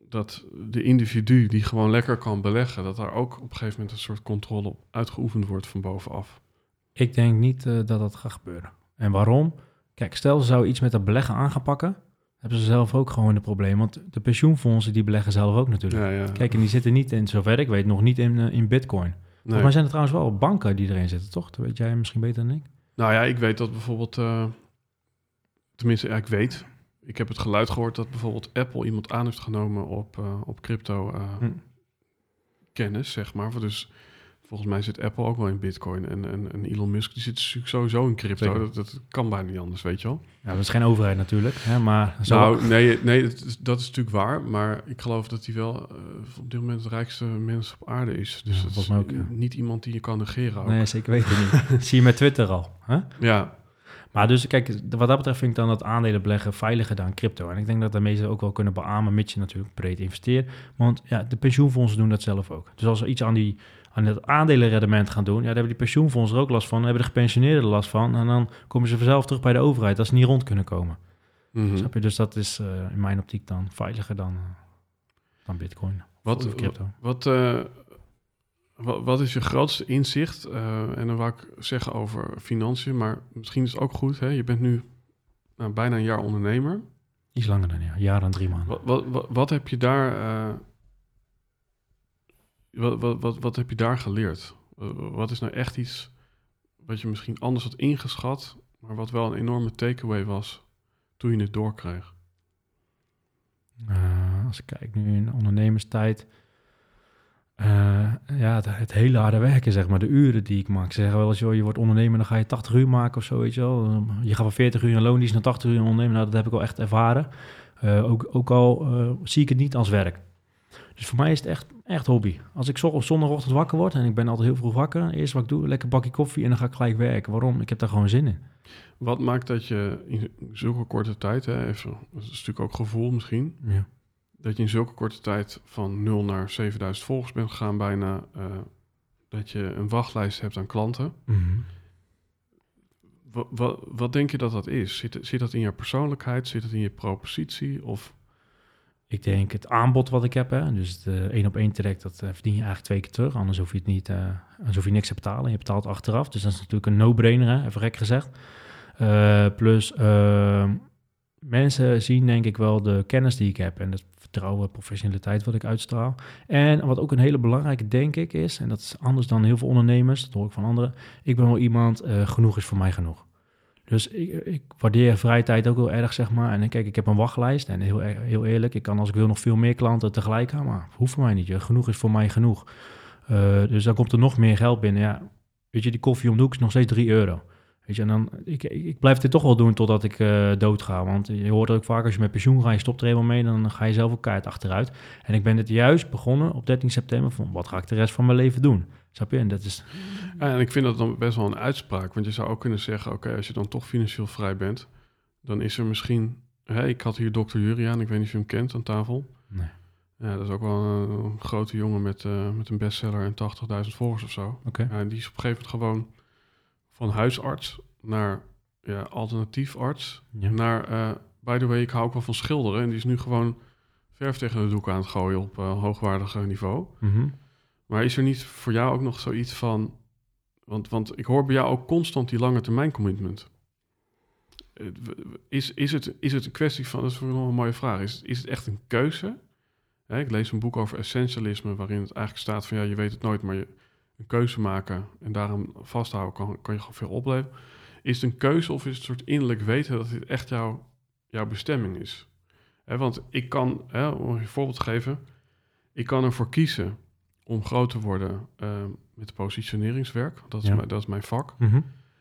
dat de individu die gewoon lekker kan beleggen, dat daar ook op een gegeven moment een soort controle op uitgeoefend wordt van bovenaf. Ik denk niet eh, dat dat gaat gebeuren. En waarom? Kijk, stel ze zou iets met dat beleggen aan gaan pakken, hebben ze zelf ook gewoon een probleem. Want de pensioenfondsen die beleggen zelf ook natuurlijk. Ja, ja. Kijk, en die zitten niet in, zover ik weet, nog niet in, eh, in bitcoin. Nee. Maar zijn er trouwens wel banken die erin zitten, toch? Dat weet jij misschien beter dan ik. Nou ja, ik weet dat bijvoorbeeld, eh, tenminste, ja, ik weet, ik heb het geluid gehoord dat bijvoorbeeld Apple iemand aan heeft genomen op, eh, op crypto eh, Hm. kennis, zeg maar. Dus volgens mij zit Apple ook wel in Bitcoin en, en, en Elon Musk die zit sowieso in crypto. Dat, dat kan bijna niet anders, weet je wel. Ja, dat is geen overheid natuurlijk, hè, maar... Zo, Nou, nee, nee dat, is, dat is natuurlijk waar, maar ik geloof dat hij wel eh, op dit moment de rijkste mens op aarde is. Dus Ja, dat is mij ook, ja. niet iemand die je kan negeren. Ook. nee, zeker weten niet. Zie je met Twitter al. Hè? Ja, Maar dus kijk, wat dat betreft vind ik dan dat aandelen beleggen veiliger dan crypto. En ik denk dat de meesten ook wel kunnen beamen, mits je natuurlijk breed investeert. Want ja, de pensioenfondsen doen dat zelf ook. Dus als we iets aan, die, aan het aandelenrendement gaan doen, ja, daar hebben die pensioenfondsen er ook last van. Dan hebben de gepensioneerden er last van. En dan komen ze vanzelf terug bij de overheid als ze niet rond kunnen komen. mhm. Snap je? Dus dat is eh, in mijn optiek dan veiliger dan, eh, dan bitcoin. Wat, Of crypto. Wat, eh, wat, wat is je grootste inzicht? En dan wou ik zeggen over financiën, maar misschien is het ook goed. Hè? Je bent nu nou, bijna een jaar ondernemer. Iets langer dan ja, jaar en drie maanden. Wat, wat, wat, wat heb je daar, wat, wat, wat, wat heb je daar geleerd? Eh, wat is nou echt iets wat je misschien anders had ingeschat, maar wat wel een enorme takeaway was toen je het doorkreeg? Eh, als ik kijk nu in ondernemerstijd. eh, ja, het, hele harde werken, zeg maar. De uren die ik maak. Ze zeggen wel eens, joh, je wordt ondernemer, dan ga je 80 uur maken of zo, weet je wel. Je gaat van 40 uur in loondienst naar 80 uur in ondernemen. Nou, dat heb ik wel echt ervaren. Ook, ook al zie ik het niet als werk. Dus voor mij is het echt, echt hobby. Als ik op zondagochtend wakker word en ik ben altijd heel vroeg wakker. Eerst wat ik doe, lekker bakje koffie en dan ga ik gelijk werken. Waarom? Ik heb daar gewoon zin in. Wat maakt dat je in zulke korte tijd, hè, even, dat is natuurlijk ook gevoel misschien, Ja. dat je in zulke korte tijd van 0 naar 7000 volgers bent gegaan bijna, eh, dat je een wachtlijst hebt aan klanten. Mhm. Wat, wat, wat denk je dat dat is? Zit, zit dat in je persoonlijkheid? Zit het in je propositie? Of Ik denk het aanbod wat ik heb, hè, dus de één op één traject, dat eh, verdien je eigenlijk twee keer terug. Anders hoef je het niet, eh, anders hoef je niks te betalen. Je betaalt achteraf, dus dat is natuurlijk een no-brainer, even gek gezegd. Eh, plus, eh, mensen zien denk ik wel de kennis die ik heb en het vertrouwen, professionaliteit wat ik uitstraal. En wat ook een hele belangrijke, denk ik, is, en dat is anders dan heel veel ondernemers, dat hoor ik van anderen, ik ben wel iemand, genoeg is voor mij genoeg. Dus ik, ik waardeer vrije tijd ook heel erg, zeg maar. En kijk, ik heb een wachtlijst. En heel, e- heel eerlijk, ik kan als ik wil nog veel meer klanten tegelijk aan. Maar hoeft voor mij niet. Je. Genoeg is voor mij genoeg. Eh, dus dan komt er nog meer geld binnen. Ja, weet je, die koffie om de hoek is nog steeds 3 euro. Weet je, en dan, ik, ik blijf dit toch wel doen totdat ik eh dood ga. Want je hoort ook vaak, als je met pensioen gaat, je stopt er helemaal mee, dan ga je zelf ook kaart achteruit. En ik ben dit juist begonnen op 13 september van, wat ga ik de rest van mijn leven doen? Snap je? En dat is, Ja, en ik vind dat dan best wel een uitspraak. Want je zou ook kunnen zeggen, oké, als je dan toch financieel vrij bent, dan is er misschien... Ik had hier dokter Juriaan, ik weet niet of je hem kent, aan tafel. nee. Ja, dat is ook wel een, een grote jongen met, eh, met een bestseller en 80.000 volgers of zo. Ja, en die is op een gegeven moment gewoon van huisarts naar ja, alternatief arts. Ja. Naar, eh, by the way, ik hou ook wel van schilderen. En die is nu gewoon verf tegen de doek aan het gooien op eh, hoogwaardig niveau. Mhm. Maar is er niet voor jou ook nog zoiets van... Want, want ik hoor bij jou ook constant die lange termijn commitment. Eh, Is, is, het, is het een kwestie van... Dat is nog een mooie vraag. Is, is het echt een keuze? Ik lees een boek over essentialisme... waarin het eigenlijk staat van... ja, je weet het nooit, maar je een keuze maken... en daarom vasthouden kan, kan je gewoon veel opleveren. Is het een keuze of is het een soort innerlijk weten... dat dit echt jouw, jouw bestemming is? Want ik kan, hè, om een voorbeeld te geven... ik kan ervoor kiezen om groot te worden eh, met positioneringswerk. Dat is, Ja. mijn, dat is mijn vak. Mhm.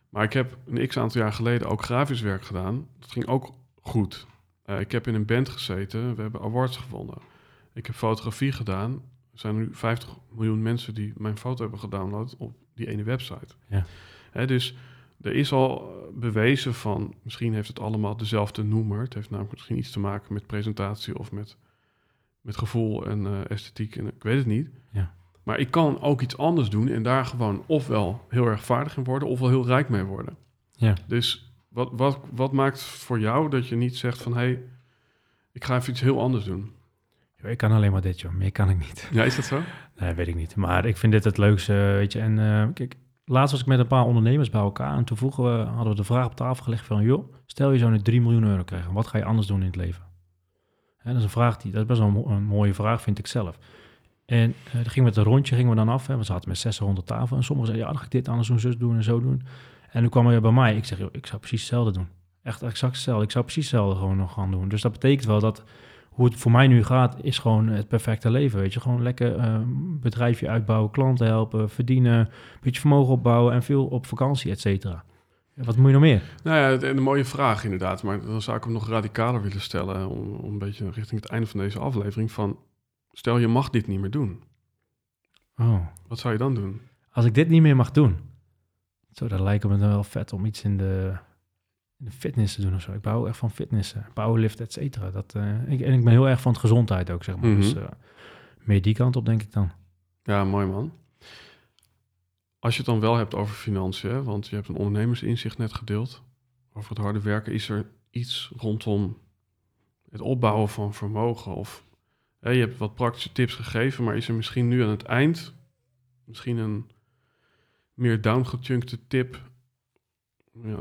Maar ik heb een x aantal jaar geleden ook grafisch werk gedaan. Dat ging ook goed. Eh, ik heb in een band gezeten. We hebben awards gewonnen. Ik heb fotografie gedaan. Er zijn nu 50 miljoen mensen die mijn foto hebben gedownload op die ene website. Ja. Hè, dus er is al eh, bewezen van, misschien heeft het allemaal dezelfde noemer. Het heeft namelijk misschien iets te maken met presentatie of met, met gevoel en eh, esthetiek. En ik weet het niet. Ja. Maar ik kan ook iets anders doen en daar gewoon ofwel heel erg vaardig in worden, ofwel heel rijk mee worden. Ja. Dus wat, wat, wat maakt voor jou dat je niet zegt van hé, hey, ik ga even iets heel anders doen? Ik kan alleen maar dit, joh. Meer kan ik niet. Ja, is dat zo? Nee, weet ik niet. Maar ik vind dit het leukste, weet je. En eh, kijk, laatst was ik met een paar ondernemers bij elkaar. En toen vroegen we, hadden we de vraag op tafel gelegd van... joh, stel je zou nu 3 miljoen euro krijgen. Wat ga je anders doen in het leven? En dat is een vraag die, dat is best wel een, mo- een mooie vraag, vind ik zelf. En eh dan gingen we het een rondje gingen we dan af. Hè. We zaten met 600 tafel. En sommigen zeiden, ja, dan ga ik dit anders doen, zus doen en zo doen. En toen kwam er bij mij. Ik zeg, joh, ik zou precies hetzelfde doen. Echt exact hetzelfde. Ik zou precies hetzelfde gewoon nog gaan doen. Dus dat betekent wel dat hoe het voor mij nu gaat, is gewoon het perfecte leven. Weet je, gewoon lekker eh, bedrijfje uitbouwen, klanten helpen, verdienen, een beetje vermogen opbouwen en veel op vakantie, et cetera. Wat moet je nog meer? Nou ja, en een mooie vraag inderdaad. Maar dan zou ik hem nog radicaler willen stellen. Om, om een beetje richting het einde van deze aflevering. Van, stel je mag dit niet meer doen. Oh, Wat zou je dan doen? als ik dit niet meer mag doen, zo, dan lijkt het me dan wel vet om iets in de, de fitness te doen of zo. Ik bouw echt van fitnessen, powerlift, et cetera. Dat, eh, ik, en ik ben heel erg van het gezondheid ook, zeg maar. Mhm. Dus eh, meer die kant op, denk ik dan. Ja, mooi man. Als je het dan wel hebt over financiën, hè, want je hebt een ondernemersinzicht net gedeeld over het harde werken, is er iets rondom het opbouwen van vermogen? Of hè, je hebt wat praktische tips gegeven, maar is er misschien nu aan het eind misschien een meer downgechunkte tip, ja,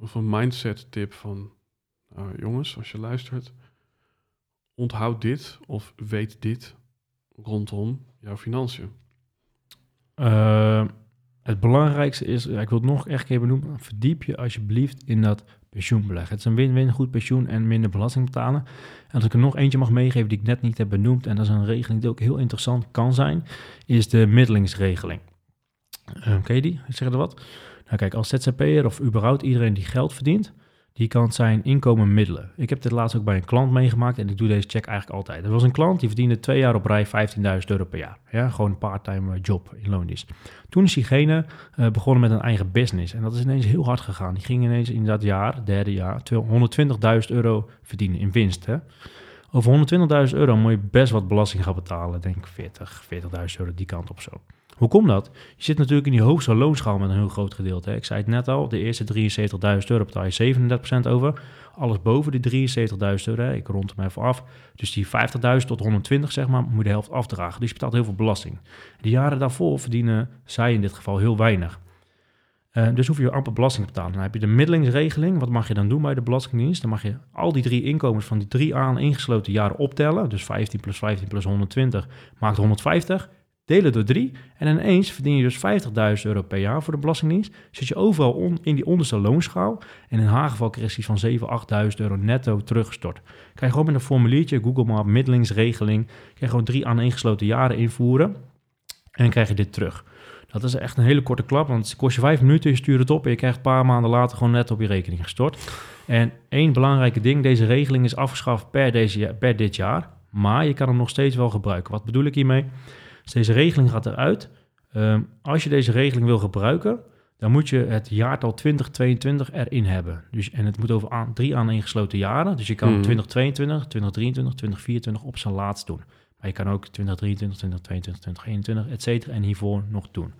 of een mindset tip van nou, jongens, als je luistert, onthoud dit of weet dit rondom jouw financiën. Eh, het belangrijkste is, ik wil het nog echt een keer benoemen, verdiep je alsjeblieft in dat pensioenbeleg. Het is een win-win, goed pensioen en minder belasting betalen. En als ik er nog eentje mag meegeven die ik net niet heb benoemd, en dat is een regeling die ook heel interessant kan zijn, is de middelingsregeling. Eh, ken je die? Zeg er wat. Nou kijk, als ZZP'er of überhaupt iedereen die geld verdient, die kan zijn inkomen middelen. Ik heb dit laatst ook bij een klant meegemaakt en ik doe deze check eigenlijk altijd. Er was een klant die verdiende twee jaar op rij 15.000 euro per jaar. Ja, gewoon een part-time job in loondienst. Toen is diegene eh, begonnen met een eigen business en dat is ineens heel hard gegaan. Die ging ineens in dat jaar, derde jaar, 120.000 euro verdienen in winst. Hè? Over 120.000 euro moet je best wat belasting gaan betalen. Denk 40, 40.000 euro die kant op zo. Hoe komt dat? Je zit natuurlijk in die hoogste loonschaal met een heel groot gedeelte. Ik zei het net al, de eerste 73.000 euro betaal je 37% over. Alles boven die 73.000 euro, ik rond hem even af. Dus die 50.000 tot 120 zeg maar, moet je de helft afdragen. Dus je betaalt heel veel belasting. De jaren daarvoor verdienen zij in dit geval heel weinig. Eh, dus hoef je amper belasting te betalen. Dan heb je de middelingsregeling. Wat mag je dan doen bij de Belastingdienst? Dan mag je al die drie inkomens van die drie aan ingesloten jaren optellen. Dus 15 plus 15 plus 120 maakt 150. Delen door drie. En ineens verdien je dus 50.000 euro per jaar voor de Belastingdienst. Zit je overal in die onderste loonschaal. En in haar geval krijg je iets van 7.000, 8.000 euro netto teruggestort. Krijg je gewoon met een formuliertje, Google Map, middelingsregeling. Krijg je gewoon drie aan ingesloten jaren invoeren. En krijg je dit terug. Dat is echt een hele korte klap, want het kost je vijf minuten, je stuurt het op en je krijgt een paar maanden later gewoon net op je rekening gestort. En één belangrijke ding, deze regeling is afgeschaft per, deze, per dit jaar, maar je kan hem nog steeds wel gebruiken. Wat bedoel ik hiermee? Dus deze regeling gaat eruit. Ehm, als je deze regeling wil gebruiken, dan moet je het jaartal 2022 erin hebben. Dus, en het moet over aan, drie aaneengesloten jaren. Dus je kan Mhm. 2022, 2023, 2024 op zijn laatst doen. Maar je kan ook 2023, 2022, 2021, et cetera, en hiervoor nog doen.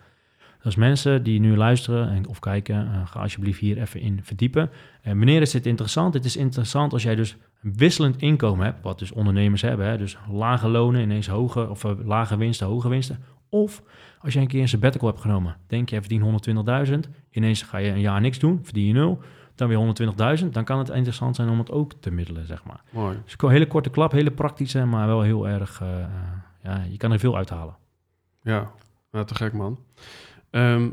Dus mensen die nu luisteren en, of kijken, eh, ga alsjeblieft hier even in verdiepen. En wanneer is dit interessant? Het is interessant als jij dus een wisselend inkomen hebt, wat dus ondernemers hebben. Hè? Dus lage lonen, ineens hoge, of eh, lage winsten, hoge winsten. Of als jij een keer een sabbatical hebt genomen. Denk je, verdient 120.000. Ineens ga je een jaar niks doen, verdien je nul. Dan weer 120.000. Dan kan het interessant zijn om het ook te middelen, zeg maar. Mooi. Dus een hele korte klap, hele praktische, maar wel heel erg... eh, eh, ja, je kan er veel uithalen. Ja, nou, te gek man. Ehm,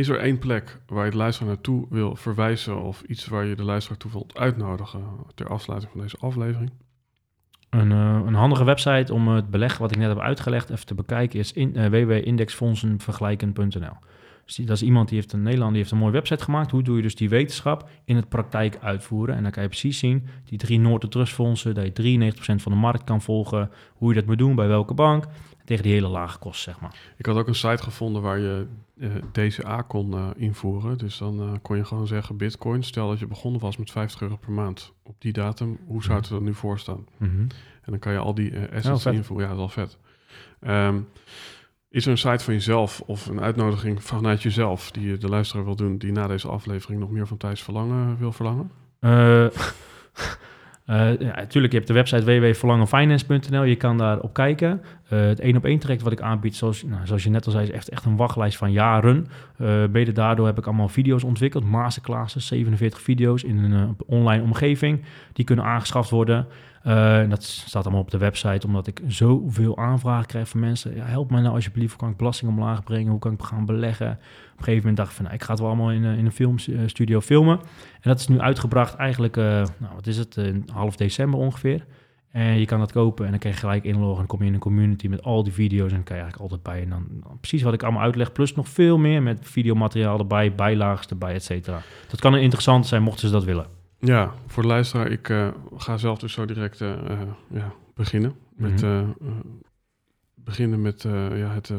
is er één plek waar je de luisteraar naartoe wil verwijzen of iets waar je de luisteraar toe wilt uitnodigen ter afsluiting van deze aflevering? Een, eh, een handige website om het beleg wat ik net heb uitgelegd even te bekijken is in, uh, www.indexfondsenvergelijken.nl. Dus dat is iemand die heeft een Nederland die heeft een mooie website gemaakt. Hoe doe je dus die wetenschap in het praktijk uitvoeren? En dan kan je precies zien, die drie Noord- trustfondsen, dat je 93% van de markt kan volgen. Hoe je dat moet doen, bij welke bank. Tegen die hele lage kosten, zeg maar. Ik had ook een site gevonden waar je eh, DCA kon eh, invoeren. Dus dan eh, kon je gewoon zeggen bitcoin. Stel dat je begonnen was met 50 euro per maand op die datum. Hoe zou het er dan nu voor staan? En dan kan je al die assets vet. invoeren. Ja, dat is wel vet. Ehm, is er een site van jezelf of een uitnodiging vanuit jezelf die je de luisteraar wil doen, die na deze aflevering nog meer van Thijs Verlangen wil verlangen? Eh, ja, natuurlijk, je hebt de website www.verlangenfinance.nl. Je kan daar op kijken. Uh, het één op één traject wat ik aanbied, zoals, nou, zoals je net al zei, is echt, echt een wachtlijst van jaren. Uh, mede daardoor heb ik allemaal video's ontwikkeld, masterclasses, 47 video's in een online omgeving. Die kunnen aangeschaft worden. Uh, dat staat allemaal op de website, omdat ik zoveel aanvragen krijg van mensen. Ja, help mij nou alsjeblieft, hoe kan ik belasting omlaag brengen? Hoe kan ik gaan beleggen? Op een gegeven moment dacht ik van, nou, ik ga het wel allemaal in, in een filmstudio filmen. En dat is nu uitgebracht eigenlijk, uh, nou, wat is het, half december ongeveer. En je kan dat kopen en dan krijg je gelijk inloggen. En dan kom je in een community met al die video's en dan kan je eigenlijk altijd bij. En dan, dan precies wat ik allemaal uitleg, plus nog veel meer met videomateriaal erbij, bijlagen erbij, et cetera. Dat kan interessant zijn, mochten ze dat willen. Ja, voor de luisteraar, ik uh, ga zelf dus zo direct uh, uh, ja, beginnen. Met, mm -hmm. beginnen met ja, het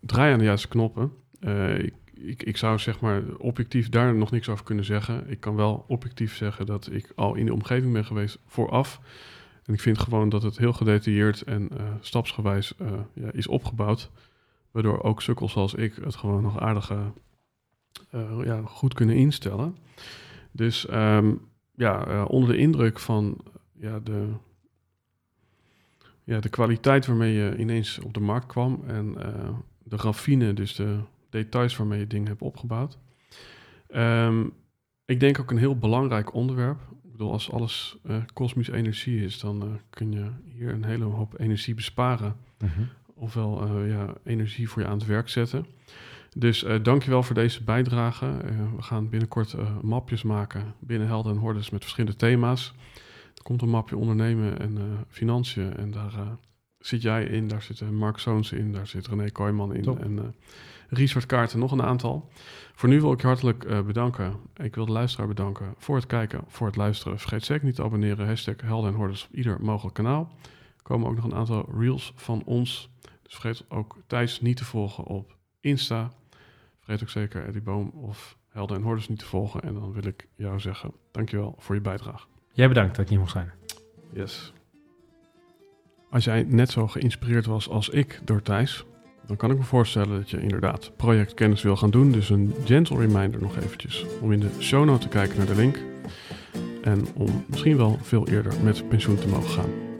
draaien aan de juiste knoppen. Ik, ik, ik, zou zeg maar objectief daar nog niks over kunnen zeggen. Ik kan wel objectief zeggen dat ik al in de omgeving ben geweest vooraf. En ik vind gewoon dat het heel gedetailleerd en stapsgewijs ja, is opgebouwd. Waardoor ook sukkels zoals ik het gewoon nog aardig ja, goed kunnen instellen. Dus um, ja, uh, onder de indruk van ja, de, ja, de kwaliteit waarmee je ineens op de markt kwam en uh, de raffine, dus de details waarmee je dingen hebt opgebouwd. Um, ik denk ook een heel belangrijk onderwerp. Ik bedoel, als alles uh, kosmische energie is, dan kun je hier een hele hoop energie besparen. -hmm. Ofwel ja, energie voor je aan het werk zetten. Dus uh, dankjewel voor deze bijdrage. Uh, we gaan binnenkort uh, mapjes maken binnen Helden en Hordes met verschillende thema's. Er komt een mapje ondernemen en financiën en daar zit jij in, daar zit Mark Zoons in, daar zit René Kooijman in Top. en Richard Kaarten, nog een aantal. Voor nu wil ik je hartelijk bedanken. Ik wil de luisteraar bedanken voor het kijken, voor het luisteren. Vergeet zeker niet te abonneren, hashtag Helden en Hordes op ieder mogelijk kanaal. Er komen ook nog een aantal reels van ons. Dus vergeet ook Thijs niet te volgen op Insta. Vergeet ook zeker Eddie Boom of Helden en Hordes niet te volgen. En dan wil ik jou zeggen, dankjewel voor je bijdrage. Jij bedankt dat ik hier mocht zijn. Yes. Als jij net zo geïnspireerd was als ik door Thijs, dan kan ik me voorstellen dat je inderdaad projectkennis wil gaan doen. Dus een gentle reminder nog eventjes om in de show notes te kijken naar de link. En om misschien wel veel eerder met pensioen te mogen gaan.